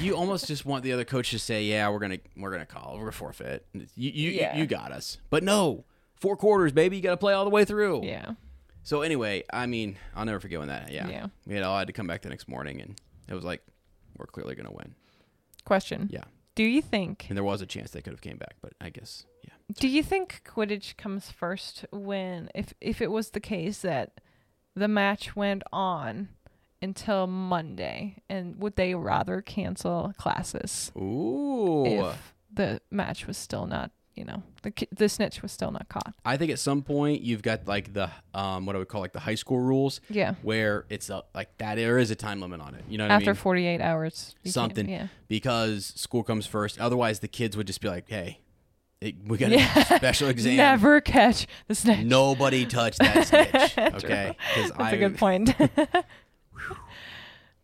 you almost just want the other coach to say, yeah, we're gonna we're gonna call, we're gonna forfeit. You you Yeah. you got us, but no, four quarters, baby, you got to play all the way through. Yeah. So anyway, I mean, I'll never forget when that. Yeah, Yeah. We had all had to come back the next morning, and it was like we're clearly gonna win. Question. Yeah, Do you think and there was a chance they could have came back, but I guess yeah. do you think Quidditch comes first when if if it was the case that the match went on until Monday and would they rather cancel classes Ooh. if the match was still not, you know, the the snitch was still not caught? I think at some point you've got like the um what I would call like the high school rules Yeah. where it's a, like that there is a time limit on it. You know what I After mean? 48 hours. Something Yeah. because school comes first. Otherwise, the kids would just be like, "Hey, it, we got Yeah. a special exam. Never catch the snitch. Nobody touch that snitch." Okay, That's I. a good point.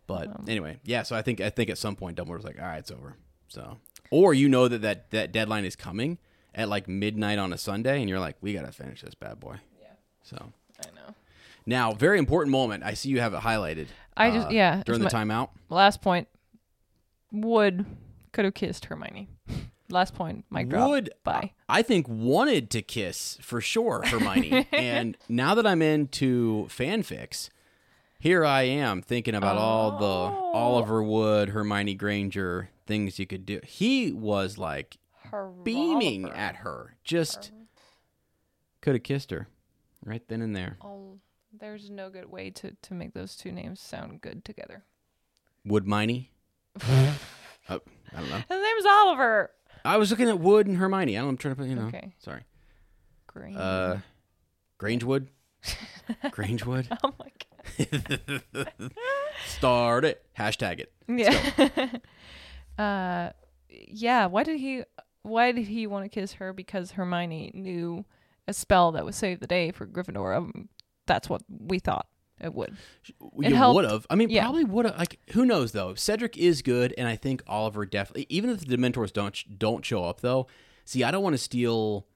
But Um, anyway, yeah. So I think I think at some point Dumbledore's like, "All right, it's over." So, or you know that that that deadline is coming at like midnight on a Sunday, and you're like, "We got to finish this bad boy." Yeah. So I know. now, very important moment. I see you have it highlighted. I just- uh, yeah, during the timeout. Last point. Wood could have kissed Hermione. Last point. Mic drop. Would Bye. I think wanted to kiss for sure Hermione, and now that I'm into fanfics, here I am thinking about all the Oh. Oliver Wood, Hermione Granger things you could do. He was like beaming at her, just could have kissed her right then and there. Oh, there's no good way to, to make those two names sound good together. Wood Miney. oh, I don't know. His name's Oliver. I was looking at Wood and Hermione. I don't, I'm trying to put, you know. Okay. Sorry. Green. Uh, Grangewood. Grangewood. oh my god. Start it. Hashtag it. Yeah. uh, yeah. Why did he? Why did he want to kiss her? Because Hermione knew a spell that would save the day for Gryffindor. Um, that's what we thought it would. It you would have. I mean, yeah. probably would have. Like, who knows though? Cedric is good, and I think Oliver definitely. Even if the Dementors don't sh- don't show up though, see, I don't want to steal.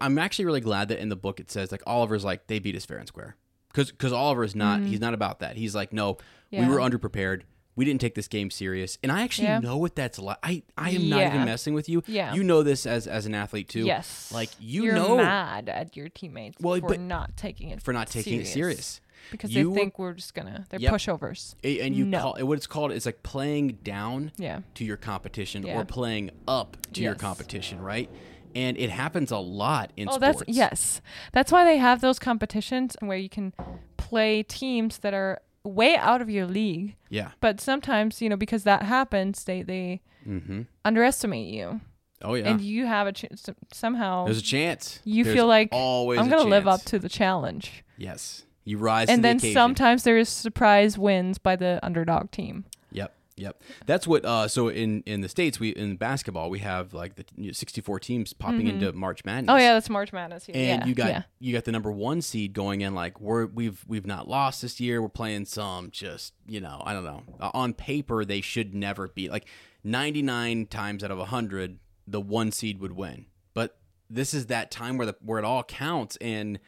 I'm actually really glad that in the book it says like Oliver's like they beat us fair and square because because Oliver is not. He's not about that. He's like, no, we Mm-hmm. Were underprepared. We didn't take this game serious, and I actually Yeah. know what that's like. I I am not even messing with you. Yeah. you know this as as an athlete too. Yes. like you You're know mad at your teammates Well, for not taking it for not taking it serious. because You they think we're just gonna they're Yep. pushovers. And you No. call what it's called is like playing down Yeah. to your competition Yeah. or playing up to your competition, right? And it happens a lot in Oh, sports. that's yes. That's why they have those competitions where you can play teams that are way out of your league. Yeah. But sometimes, you know, because that happens, they they Mm-hmm. underestimate you, Oh yeah. and you have a chance. Somehow, There's a chance. you There's feel like always I'm gonna live up to the challenge. Yes. You rise to and the then occasion. sometimes there is surprise wins by the underdog team. Yep. Yep. That's what. Uh, so in in the states, we in basketball, we have like the you know, 64 teams popping into March Madness. Oh yeah, that's March Madness. Here. and yeah, you got yeah. you got the number one seed going in like we're we've we've not lost this year we're playing some just you know i don't know uh, on paper they should never be like 99 times out of 100 the one seed would win but this is that time where the where it all counts and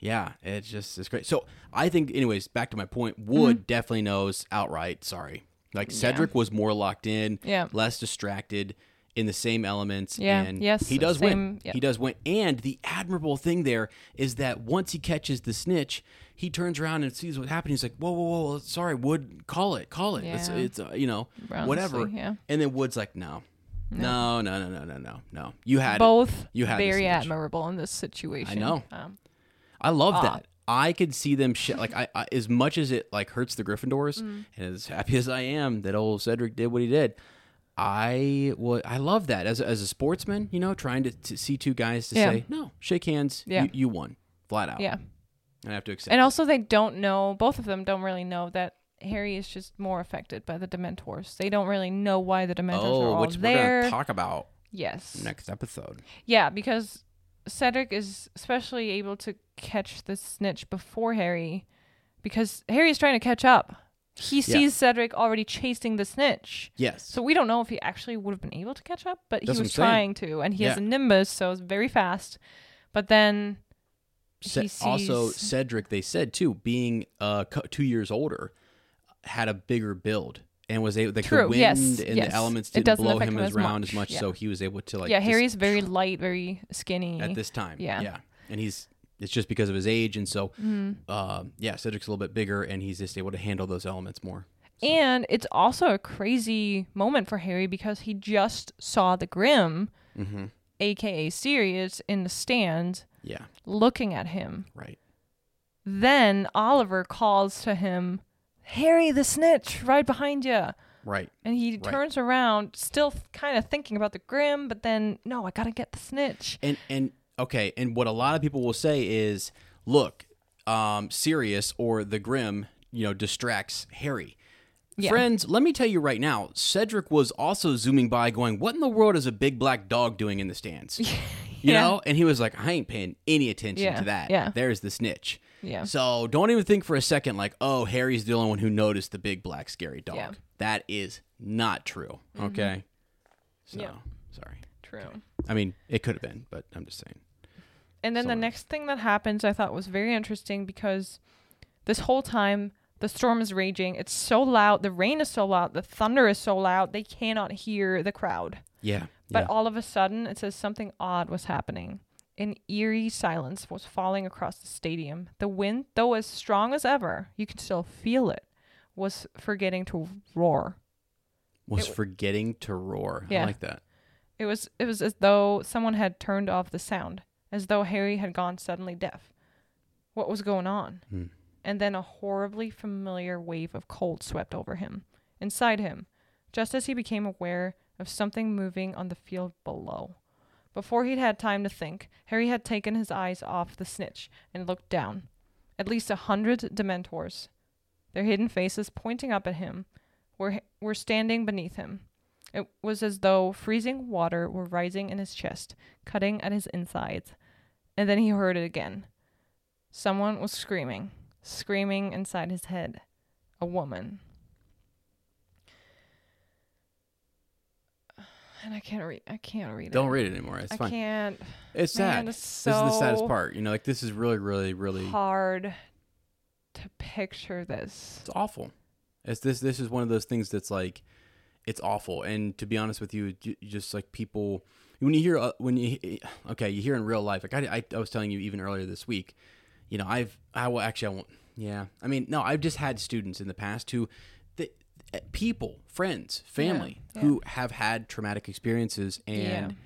Yeah, it's just it's great. So I think, anyways, back to my point. Wood Mm-hmm. definitely knows outright. Sorry, like Cedric was more locked in, Yeah. less distracted in the same elements. Yeah, and yes, he does same- win. yeah. He does win. And the admirable thing there is that once he catches the snitch, he turns around and sees what happened. He's like, "Whoa, whoa, whoa! Sorry, Wood, call it, call it. It's, Yeah. it's uh, you know, Honestly, whatever." yeah. And then Wood's like, "No." No, no, no, no, no, no, no. You had it. Both You had very admirable in this situation. I know. Um, I love that. I could see them sh- like I, I as much as it like hurts the Gryffindors, Mm. and as happy as I am that old Cedric did what he did. I would I love that as a, as a sportsman, you know, trying to, to see two guys to Yeah. say no, shake hands, Yeah. you, you won flat out. yeah. I have to accept. And it. also, they don't know. Both of them don't really know that Harry is just more affected by the Dementors. They don't really know why the Dementors are oh, all which we're there. gonna talk about yes. next episode. Yeah, because Cedric is especially able to catch the snitch before Harry, because Harry is trying to catch up. He sees Cedric already chasing the snitch. Yes. So we don't know if he actually would have been able to catch up, but That's he was trying to, and he has a Nimbus, so it's very fast. But then Ce- sees also Cedric, they said too, being uh two years older, had a bigger build and was able like True, the wind yes, and yes. the elements didn't blow him as much, as much, yeah. so he was able to like yeah, Harry's very light, very skinny. at this time. Yeah. yeah, and he's it's just because of his age, and so uh, yeah, Cedric's a little bit bigger, and he's just able to handle those elements more. And it's also a crazy moment for Harry because he just saw the Grim, Mm-hmm. aka Sirius, in the stand Yeah, looking at him. right. Then Oliver calls to him, Harry the snitch, right behind you. Right. And he Right. turns around, still kind of thinking about the Grim, but then, no, I gotta get the snitch. And and okay, and what a lot of people will say is, look, um, Sirius or the Grim, you know, distracts Harry. Yeah. Friends, let me tell you right now, Cedric was also zooming by going, What in the world is a big black dog doing in the stands? You know? And he was like, I ain't paying any attention Yeah, to that. yeah. There's the snitch. Yeah. So don't even think for a second like, oh, Harry's the only one who noticed the big black scary dog. Yeah. Mm-hmm. That is not true. Okay. So Yeah. sorry. True. I mean, it could have been, but I'm just saying. And then the next thing that happens I thought was very interesting because this whole time the storm is raging. It's so loud. The rain is so loud. The thunder is so loud. They cannot hear the crowd. Yeah. But yeah. all of a sudden, it says something odd was happening. An eerie silence was falling across the stadium. The wind, though as strong as ever, you could still feel it, was forgetting to roar. was it- forgetting to roar. I Yeah. like that. It was it was as though someone had turned off the sound, as though Harry had gone suddenly deaf. What was going on? Hmm. And then a horribly familiar wave of cold swept over him, inside him, just as he became aware of something moving on the field below. Before he'd had time to think, Harry had taken his eyes off the snitch and looked down. At least a hundred Dementors, their hidden faces pointing up at him, were were standing beneath him. It was as though freezing water were rising in his chest, cutting at his insides. And then he heard it again. Someone was screaming, screaming inside his head. A woman. And I can't read. I can't read it. Don't read it anymore. It's I fine. I can't. It's Man, sad. it's this is the saddest part. You know, like this is really, really, really. Hard to picture this. It's awful. It's this. This is one of those things that's like, it's awful. And to be honest with you, just like people, when you hear uh, when you okay, you hear in real life. Like I, I, I was telling you even earlier this week. You know, I've I will actually I won't. Yeah, I mean, no, I've just had students in the past who, people, friends, family yeah. who have had traumatic experiences and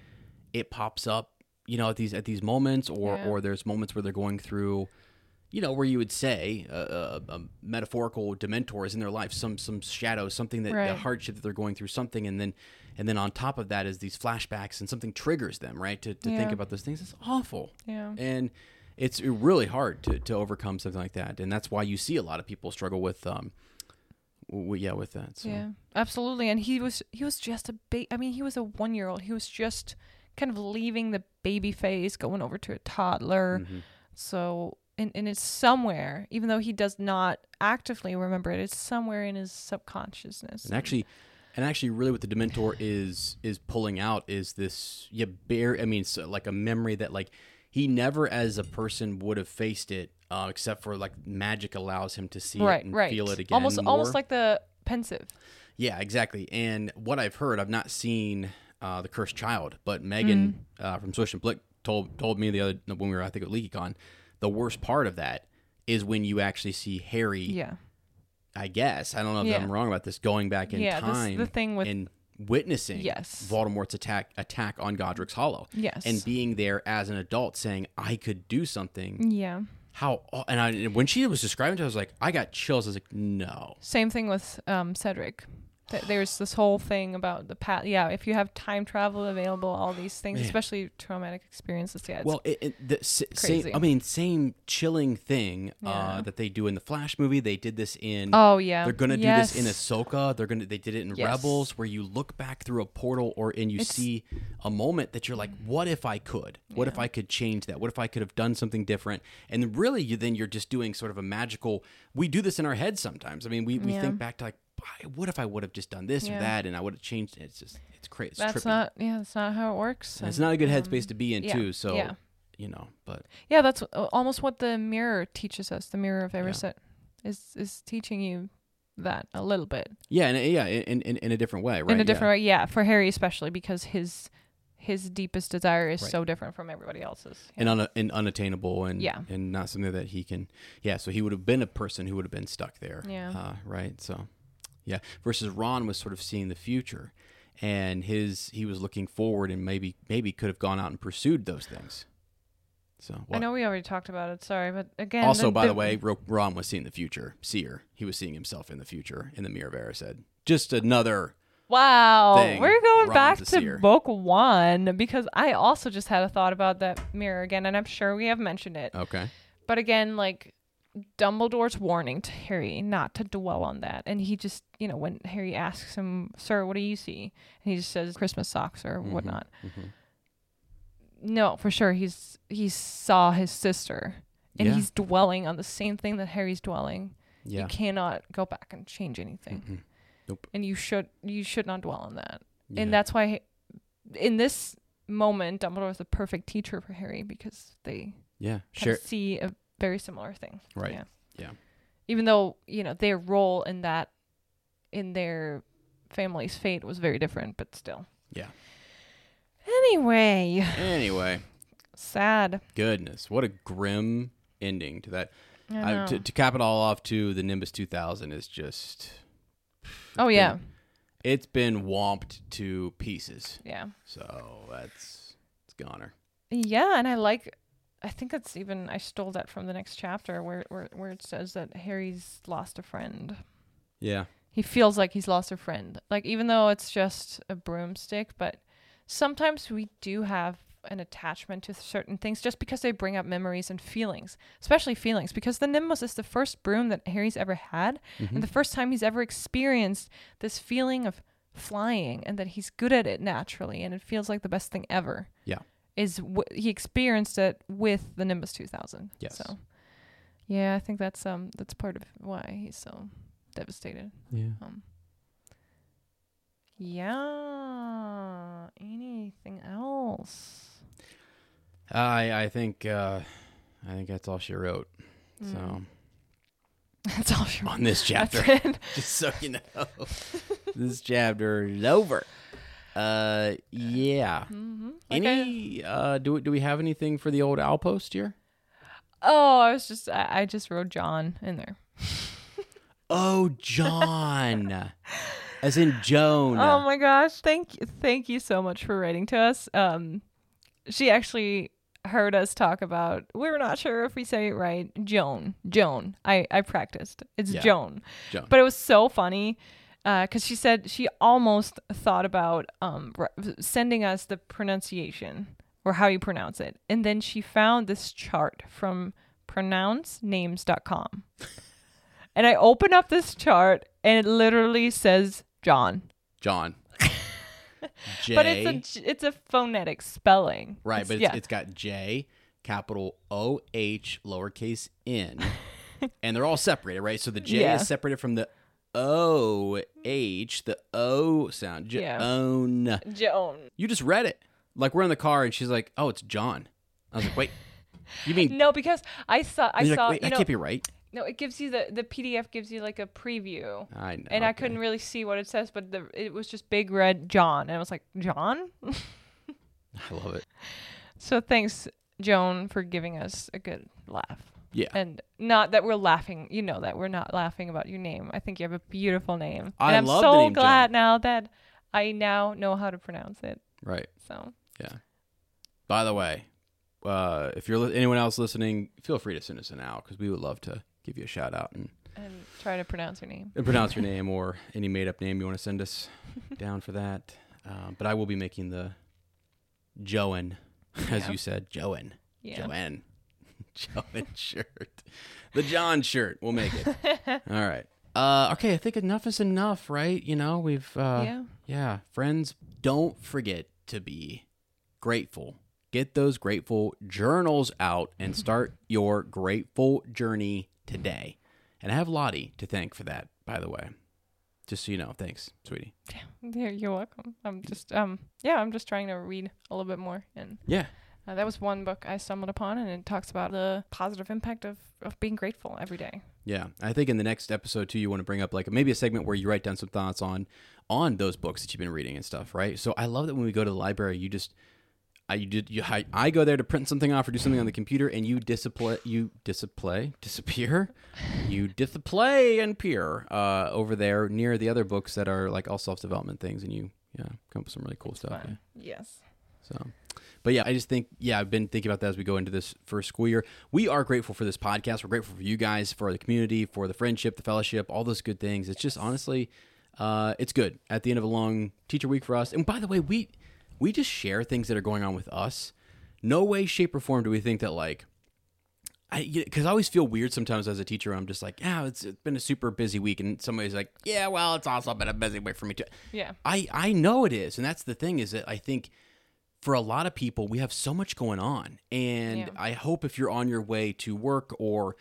it pops up. You know, at these at these moments, or Yeah. or there's moments where they're going through you know, where you would say a, a, a metaphorical dementor is in their life, some some shadow, something that the Right. hardship that they're going through, something, and then and then on top of that is these flashbacks and something triggers them, right, to, to think about those things. It's awful, Yeah. and it's really hard to, to overcome something like that, and that's why you see a lot of people struggle with, um, w- yeah, with that. So. Yeah, absolutely. And he was he was just a ba- I mean, he was a one year old. He was just kind of leaving the baby phase, going over to a toddler. Mhm. So and, and it's somewhere, even though he does not actively remember it, it's somewhere in his subconsciousness. And actually, and actually, really, what the Dementor is is pulling out is this yeah, bare. I mean, so like a memory that like he never, as a person, would have faced it, uh, except for like magic allows him to see it right, and right. feel it again. Almost, more. almost like the Pensieve. Yeah, exactly. And what I've heard, I've not seen uh, the Cursed Child, but Megan Mm. uh, from Swish and Flick told told me the other when we were I think at LeakyCon, the worst part of that is when you actually see Harry. Yeah. I guess I don't know if Yeah. I'm wrong about this. Going back in Yeah, this- time, the thing with- and witnessing Yes. Voldemort's attack attack on Godric's Hollow. Yes. and being there as an adult, saying I could do something. Yeah. How and I when she was describing it, I was like, I got chills. I was like, no. Same thing with um, Cedric. Th- There's this whole thing about the past. Yeah, if you have time travel available, all these things, Man. especially traumatic experiences. Yeah, it's Well, it, it, the s- crazy. same. I mean, same chilling thing uh, that they do in the Flash movie. They did this in. Oh, yeah. They're gonna do this in Ahsoka. They're gonna. They did it in Yes. Rebels, where you look back through a portal, or and you It's- see a moment that you're like, "What if I could? What if I could change that? What if I could have done something different?" And really, you then you're just doing sort of a magical. We do this in our heads sometimes. I mean, we, we Yeah. think back to like, "I- what if I would have just done this Yeah. or that, and I would have changed it. It's just it's crazy. It's that's trippy. not. Yeah, that's not how it works. And it's not a good um, headspace to be in yeah, too. So yeah. you know, but Yeah, that's almost what the mirror teaches us. The mirror of Erised is is teaching you that a little bit Yeah, and yeah, in, in in a different way, right? in a different way. Yeah, for Harry especially because his his deepest desire is Right. so different from everybody else's. and, un- and unattainable, and Yeah. and not something that he can. Yeah, so he would have been a person who would have been stuck there. Yeah. uh, right. So, yeah. Versus Ron was sort of seeing the future, and his he was looking forward, and maybe maybe could have gone out and pursued those things. So I know we already talked about it. Sorry, but again, Also, by the, way, Ron was seeing the future. Seer, he was seeing himself in the future in the mirror of Erised, Just another. Wow, thing, we're going Ron's back to seer. book one because I also just had a thought about that mirror again, and I'm sure we have mentioned it. Okay. But again, like Dumbledore's warning to Harry not to dwell on that, and he just, you know, when Harry asks him, "Sir, what do you see?" and he just says Christmas socks or whatnot. mhm. No, for sure, he's he saw his sister, and Yeah. he's dwelling on the same thing that Harry's dwelling. Yeah. You cannot go back and change anything. Mhm. Nope. and you should you should not dwell on that. Yeah. And that's why in this moment Dumbledore is the perfect teacher for Harry because they Yeah. of see a very similar thing. Right. Yeah. Yeah. Even though, you know, their role in that in their family's fate was very different, but still. Yeah. Anyway, Anyway. sad. Goodness, what a grim ending to that. I I, to, to cap it all off, too, the Nimbus 2000 is just. oh yeah. been- It's been womped to pieces. Yeah. So that's it's goner. Yeah, and I like I think that's even I stole that from the next chapter where where where it says that Harry's lost a friend. Yeah. he feels like he's lost a friend. Like even though it's just a broomstick, but sometimes we do have an attachment to certain things just because they bring up memories and feelings, especially feelings. Because the Nimbus is the first broom that Harry's ever had, and mm-hmm. the first time he's ever experienced this feeling of flying, and that he's good at it naturally, and it feels like the best thing ever. Is w- he experienced it with the Nimbus 2000? Yes. So, yeah, I think that's um that's part of why he's so devastated. Yeah. Um, yeah. Anything else? I I think uh, I think that's all she wrote. So That's all she on this chapter, just so you know, this chapter is over. Uh, yeah. Mm-hmm. Any uh, do do we have anything for the old outpost here? Oh, I was just I, I just wrote John in there. Oh, John, as in Joan. Oh my gosh! Thank you, thank you so much for writing to us. Um, she actually heard us talk about. we are not sure if we say it right. Joan, Joan. I I practiced. It's Yeah. Joan. Joan. But it was so funny because she said she almost thought about um r- sending us the pronunciation or how you pronounce it, and then she found this chart from pronouncenames.com. and I open up this chart and it literally says John. John. J. But it's a it's a phonetic spelling. right, It's- but it's, yeah. it's got J, capital O H, lowercase n, and they're all separated, right? So the J Yeah. is separated from the O H, the O sound. Yeah. Joan. Joan. You just read it. Like we're in the car, and she's like, "Oh, it's John." I was like, wait, you mean? No, because I saw I saw like, wait, you that know can't be right. no, it gives you the the PDF gives you like a preview. I know. And I couldn't really see what it says, but the it was just big red John, and I was like, John. I love it. so thanks, Joan, for giving us a good laugh. Yeah. And not that we're laughing, you know that we're not laughing about your name. I think you have a beautiful name. I and I'm love the so name glad now that I now know how to pronounce it. Right. So Yeah. By the way, uh, if you're li- anyone else listening, feel free to send us an out because we would love to give you a shout out and, and try to pronounce your name. and pronounce your name or any made up name you want to send us down for that. Um, but I will be making the Joan, as Yeah. you said, Joan, Yeah. Joanne, Joan shirt, the John shirt. We'll make it. All right. Uh, okay, I think enough is enough, right? You know, we've uh, Yeah. yeah, friends, don't forget to be grateful. Get those grateful journals out and start your grateful journey today. And I have Lottie to thank for that, by the way. Just so you know, thanks, sweetie. Yeah, you're welcome. I'm just um yeah, I'm just trying to read a little bit more and Yeah, uh, that was one book I stumbled upon and it talks about the positive impact of, of being grateful every day. yeah. I think in the next episode too, you want to bring up like maybe a segment where you write down some thoughts on on those books that you've been reading and stuff, right? So I love that when we go to the library, you just I you did you I, I go there to print something off or do something on the computer, and you display you display disappear, you display and peer uh, over there near the other books that are like all self development things, and you yeah come up with some really cool stuff. Yeah. Yes. So, but yeah, I just think, yeah, I've been thinking about that as we go into this first school year. We are grateful for this podcast. We're grateful for you guys, for the community, for the friendship, the fellowship, all those good things. It's just honestly, uh, it's good at the end of a long teacher week for us. And by the way, we we just share things that are going on with us. No way, shape, or form do we think that like. I because I always feel weird sometimes as a teacher. I'm just like, yeah, it's, it's been a super busy week, and somebody's like, yeah, well, it's also been a busy week for me too. Yeah. I I know it is, and that's the thing is that I think for a lot of people we have so much going on, and Yeah. I hope if you're on your way to work or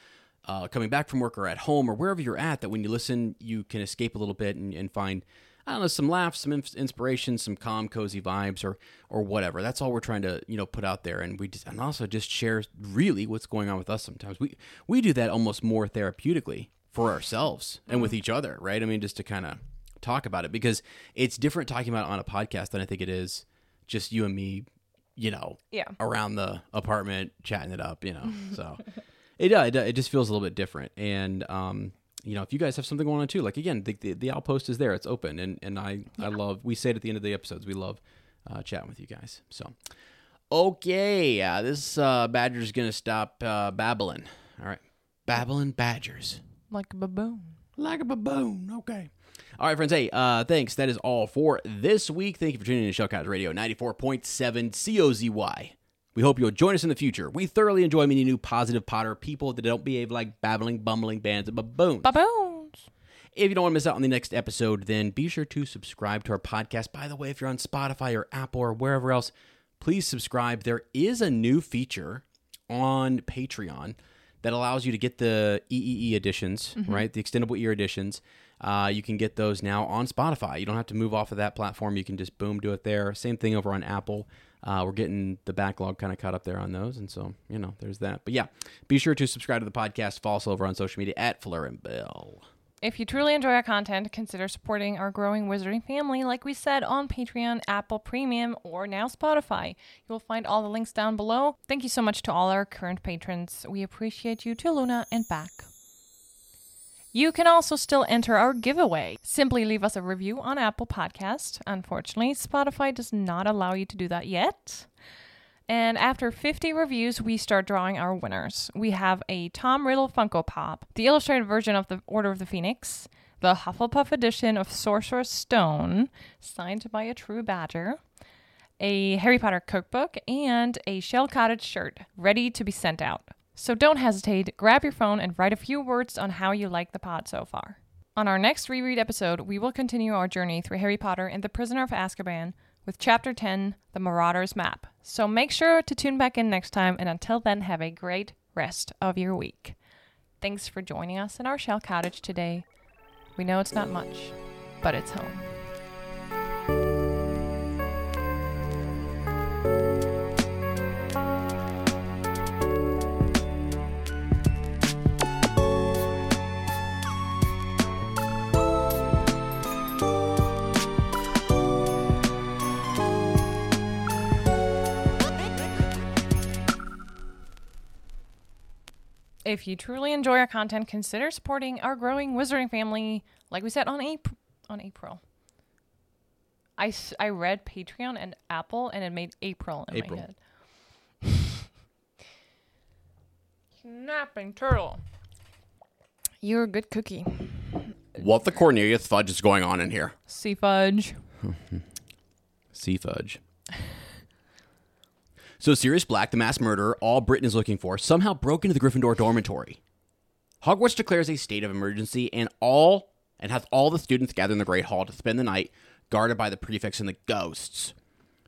uh, coming back from work or at home or wherever you're at, that when you listen, you can escape a little bit and, and find. I don't know, some laughs, some ins- inspiration, some calm, cozy vibes, or or whatever. That's all we're trying to you know put out there, and we just and also just share really what's going on with us. Sometimes we we do that almost more therapeutically for ourselves and with each other, right? I mean, just to kind of talk about it because it's different talking about it on a podcast than I think it is just you and me, you know, Yeah. around the apartment chatting it up, you know. So it does. It, it just feels a little bit different. And um, you know, if you guys have something going on too, like again, the the, the outpost is there. It's open, and and I I love. We say it at the end of the episodes. We love uh, chatting with you guys. So okay, uh, this uh, badger's gonna stop uh, babbling. All right, babbling badgers Like a baboon. like a baboon. Okay. All right, friends. Hey, uh, thanks. That is all for this week. Thank you for tuning in to Shell Cottage Radio 94.7 COZY. We hope you'll join us in the future. We thoroughly enjoy meeting new positive Potter people that don't behave like babbling, bumbling bands of baboons. Baboons. If you don't want to miss out on the next episode, then be sure to subscribe to our podcast. By the way, if you're on Spotify or Apple or wherever else, please subscribe. There is a new feature on Patreon that allows you to get the EEE editions, right? The extendable ear editions. Uh, you can get those now on Spotify. You don't have to move off of that platform. You can just boom, do it there. Same thing over on Apple. Uh, we're getting the backlog kind of caught up there on those. And so, you know, there's that. But yeah, be sure to subscribe to the podcast. Follow us over on social media at Fleur and Bill. If you truly enjoy our content, consider supporting our growing wizarding family, like we said, on Patreon, Apple Premium, or now Spotify. You will find all the links down below. Thank you so much to all our current patrons. We appreciate you to Luna and back. You can also still enter our giveaway. Simply leave us a review on Apple Podcast. Unfortunately, Spotify does not allow you to do that yet. And after 50 reviews, we start drawing our winners. We have a Tom Riddle Funko Pop, the illustrated version of the Order of the Phoenix, the Hufflepuff edition of Sorcerer's Stone, signed by a true badger, a Harry Potter cookbook, and a Shell Cottage shirt ready to be sent out. So don't hesitate, grab your phone and write a few words on how you like the pod so far. On our next reread episode, we will continue our journey through Harry Potter and the Prisoner of Azkaban with Chapter 10, The Marauder's Map. So make sure to tune back in next time, and until then, have a great rest of your week. Thanks for joining us in our shell cottage today. We know it's not much, but it's home. If you truly enjoy our content, consider supporting our growing wizarding family. Like we said on April, on April. I, s- I read Patreon and Apple, and it made April in April. my head. Snapping turtle. You're a good cookie. What the Cornelius fudge is going on in here? Sea fudge. Sea fudge. so Sirius Black, the mass murderer all Britain is looking for, somehow broke into the Gryffindor dormitory. Hogwarts declares a state of emergency and all and has all the students gather in the Great Hall to spend the night guarded by the prefects and the ghosts.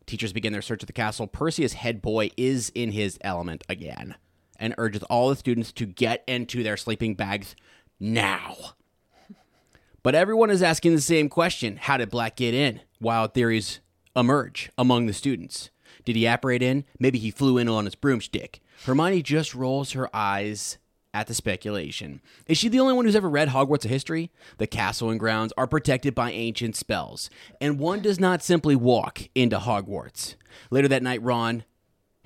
Teachers begin their search of the castle. Percy is, head boy, is in his element again and urges all the students to get into their sleeping bags now. But everyone is asking the same question How did Black get in? Wild theories emerge among the students. Did he apparate in? Maybe he flew in on his broomstick. Hermione just rolls her eyes at the speculation. Is she the only one who's ever read Hogwarts history? The castle and grounds are protected by ancient spells, and one does not simply walk into Hogwarts. Later that night, Ron,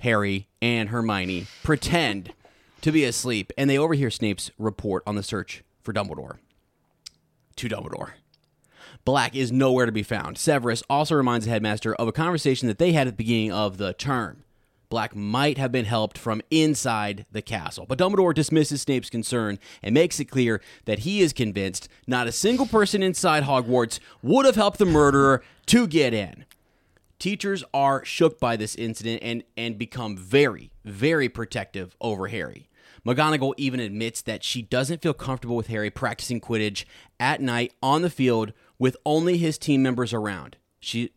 Harry, and Hermione pretend to be asleep, and they overhear Snape's report on the search for Dumbledore to Dumbledore. Black is nowhere to be found. Severus also reminds the headmaster of a conversation that they had at the beginning of the term. Black might have been helped from inside the castle, but Dumbledore dismisses Snape's concern and makes it clear that he is convinced not a single person inside Hogwarts would have helped the murderer to get in. Teachers are shook by this incident and, and become very, very protective over Harry. McGonagall even admits that she doesn't feel comfortable with Harry practicing Quidditch at night on the field with only his team members around. She,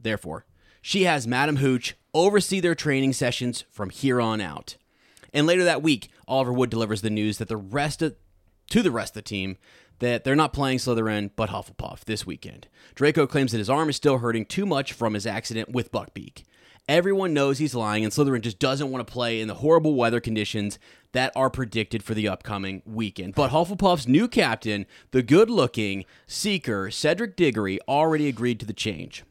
therefore, she has Madam Hooch oversee their training sessions from here on out. And later that week, Oliver Wood delivers the news that the rest of to the rest of the team that they're not playing Slytherin but Hufflepuff this weekend. Draco claims that his arm is still hurting too much from his accident with Buckbeak. Everyone knows he's lying, and Slytherin just doesn't want to play in the horrible weather conditions that are predicted for the upcoming weekend. But Hufflepuff's new captain, the good looking seeker, Cedric Diggory, already agreed to the change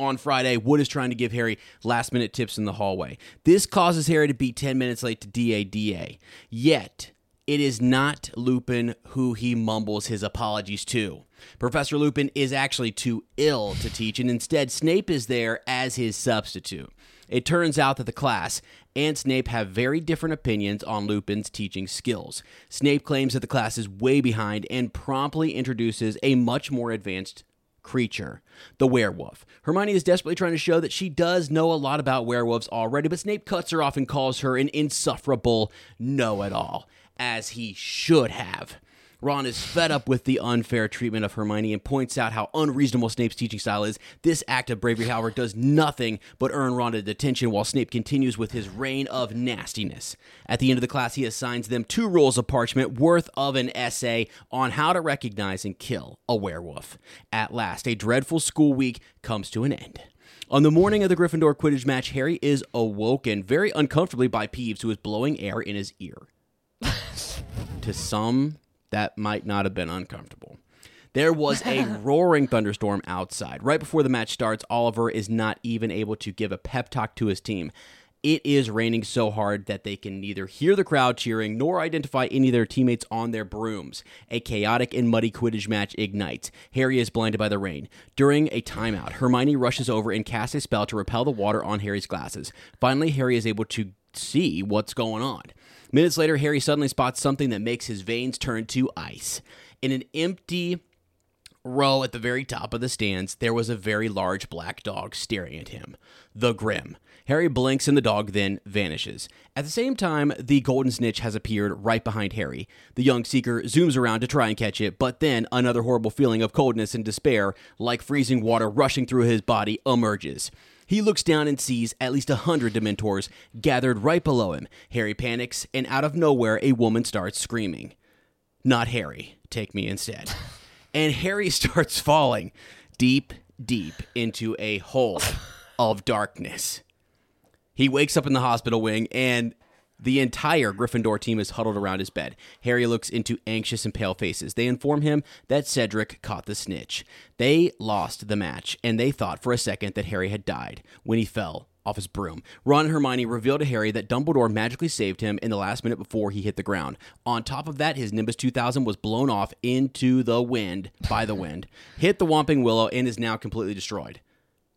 on Friday, Wood is trying to give Harry last minute tips in the hallway. This causes Harry to be 10 minutes late to DADA. Yet, it is not Lupin who he mumbles his apologies to. Professor Lupin is actually too ill to teach, and instead, Snape is there as his substitute. It turns out that the class and Snape have very different opinions on Lupin's teaching skills. Snape claims that the class is way behind and promptly introduces a much more advanced creature, the werewolf. Hermione is desperately trying to show that she does know a lot about werewolves already, but Snape cuts her off and calls her an insufferable know it all, as he should have. Ron is fed up with the unfair treatment of Hermione and points out how unreasonable Snape's teaching style is. This act of bravery, however, does nothing but earn Ron a detention while Snape continues with his reign of nastiness. At the end of the class, he assigns them two rolls of parchment worth of an essay on how to recognize and kill a werewolf. At last, a dreadful school week comes to an end. On the morning of the Gryffindor Quidditch match, Harry is awoken very uncomfortably by Peeves, who is blowing air in his ear. to some, that might not have been uncomfortable. There was a roaring thunderstorm outside. Right before the match starts, Oliver is not even able to give a pep talk to his team. It is raining so hard that they can neither hear the crowd cheering nor identify any of their teammates on their brooms. A chaotic and muddy Quidditch match ignites. Harry is blinded by the rain. During a timeout, Hermione rushes over and casts a spell to repel the water on Harry's glasses. Finally, Harry is able to see what's going on. Minutes later, Harry suddenly spots something that makes his veins turn to ice. In an empty row at the very top of the stands, there was a very large black dog staring at him. The Grim. Harry blinks and the dog then vanishes. At the same time, the golden snitch has appeared right behind Harry. The young seeker zooms around to try and catch it, but then another horrible feeling of coldness and despair, like freezing water rushing through his body, emerges. He looks down and sees at least a hundred Dementors gathered right below him. Harry panics, and out of nowhere, a woman starts screaming. Not Harry. Take me instead. And Harry starts falling deep, deep into a hole of darkness. He wakes up in the hospital wing, and the entire Gryffindor team is huddled around his bed. Harry looks into anxious and pale faces. They inform him that Cedric caught the snitch. They lost the match, and they thought for a second that Harry had died when he fell off his broom. Ron and Hermione reveal to Harry that Dumbledore magically saved him in the last minute before he hit the ground. On top of that, his Nimbus 2000 was blown off into the wind by the wind, hit the Whomping Willow, and is now completely destroyed.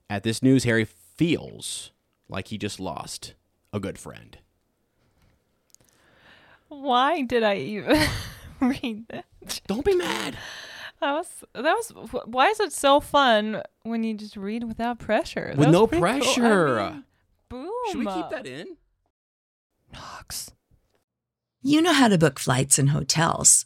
At this news, Harry feels like he just lost a good friend. Why did I even read that? Don't be mad. That was that was. Why is it so fun when you just read without pressure? That With no pretty cool. I pressure. mean, boom. Should we keep that in? Nox. You know how to book flights and hotels.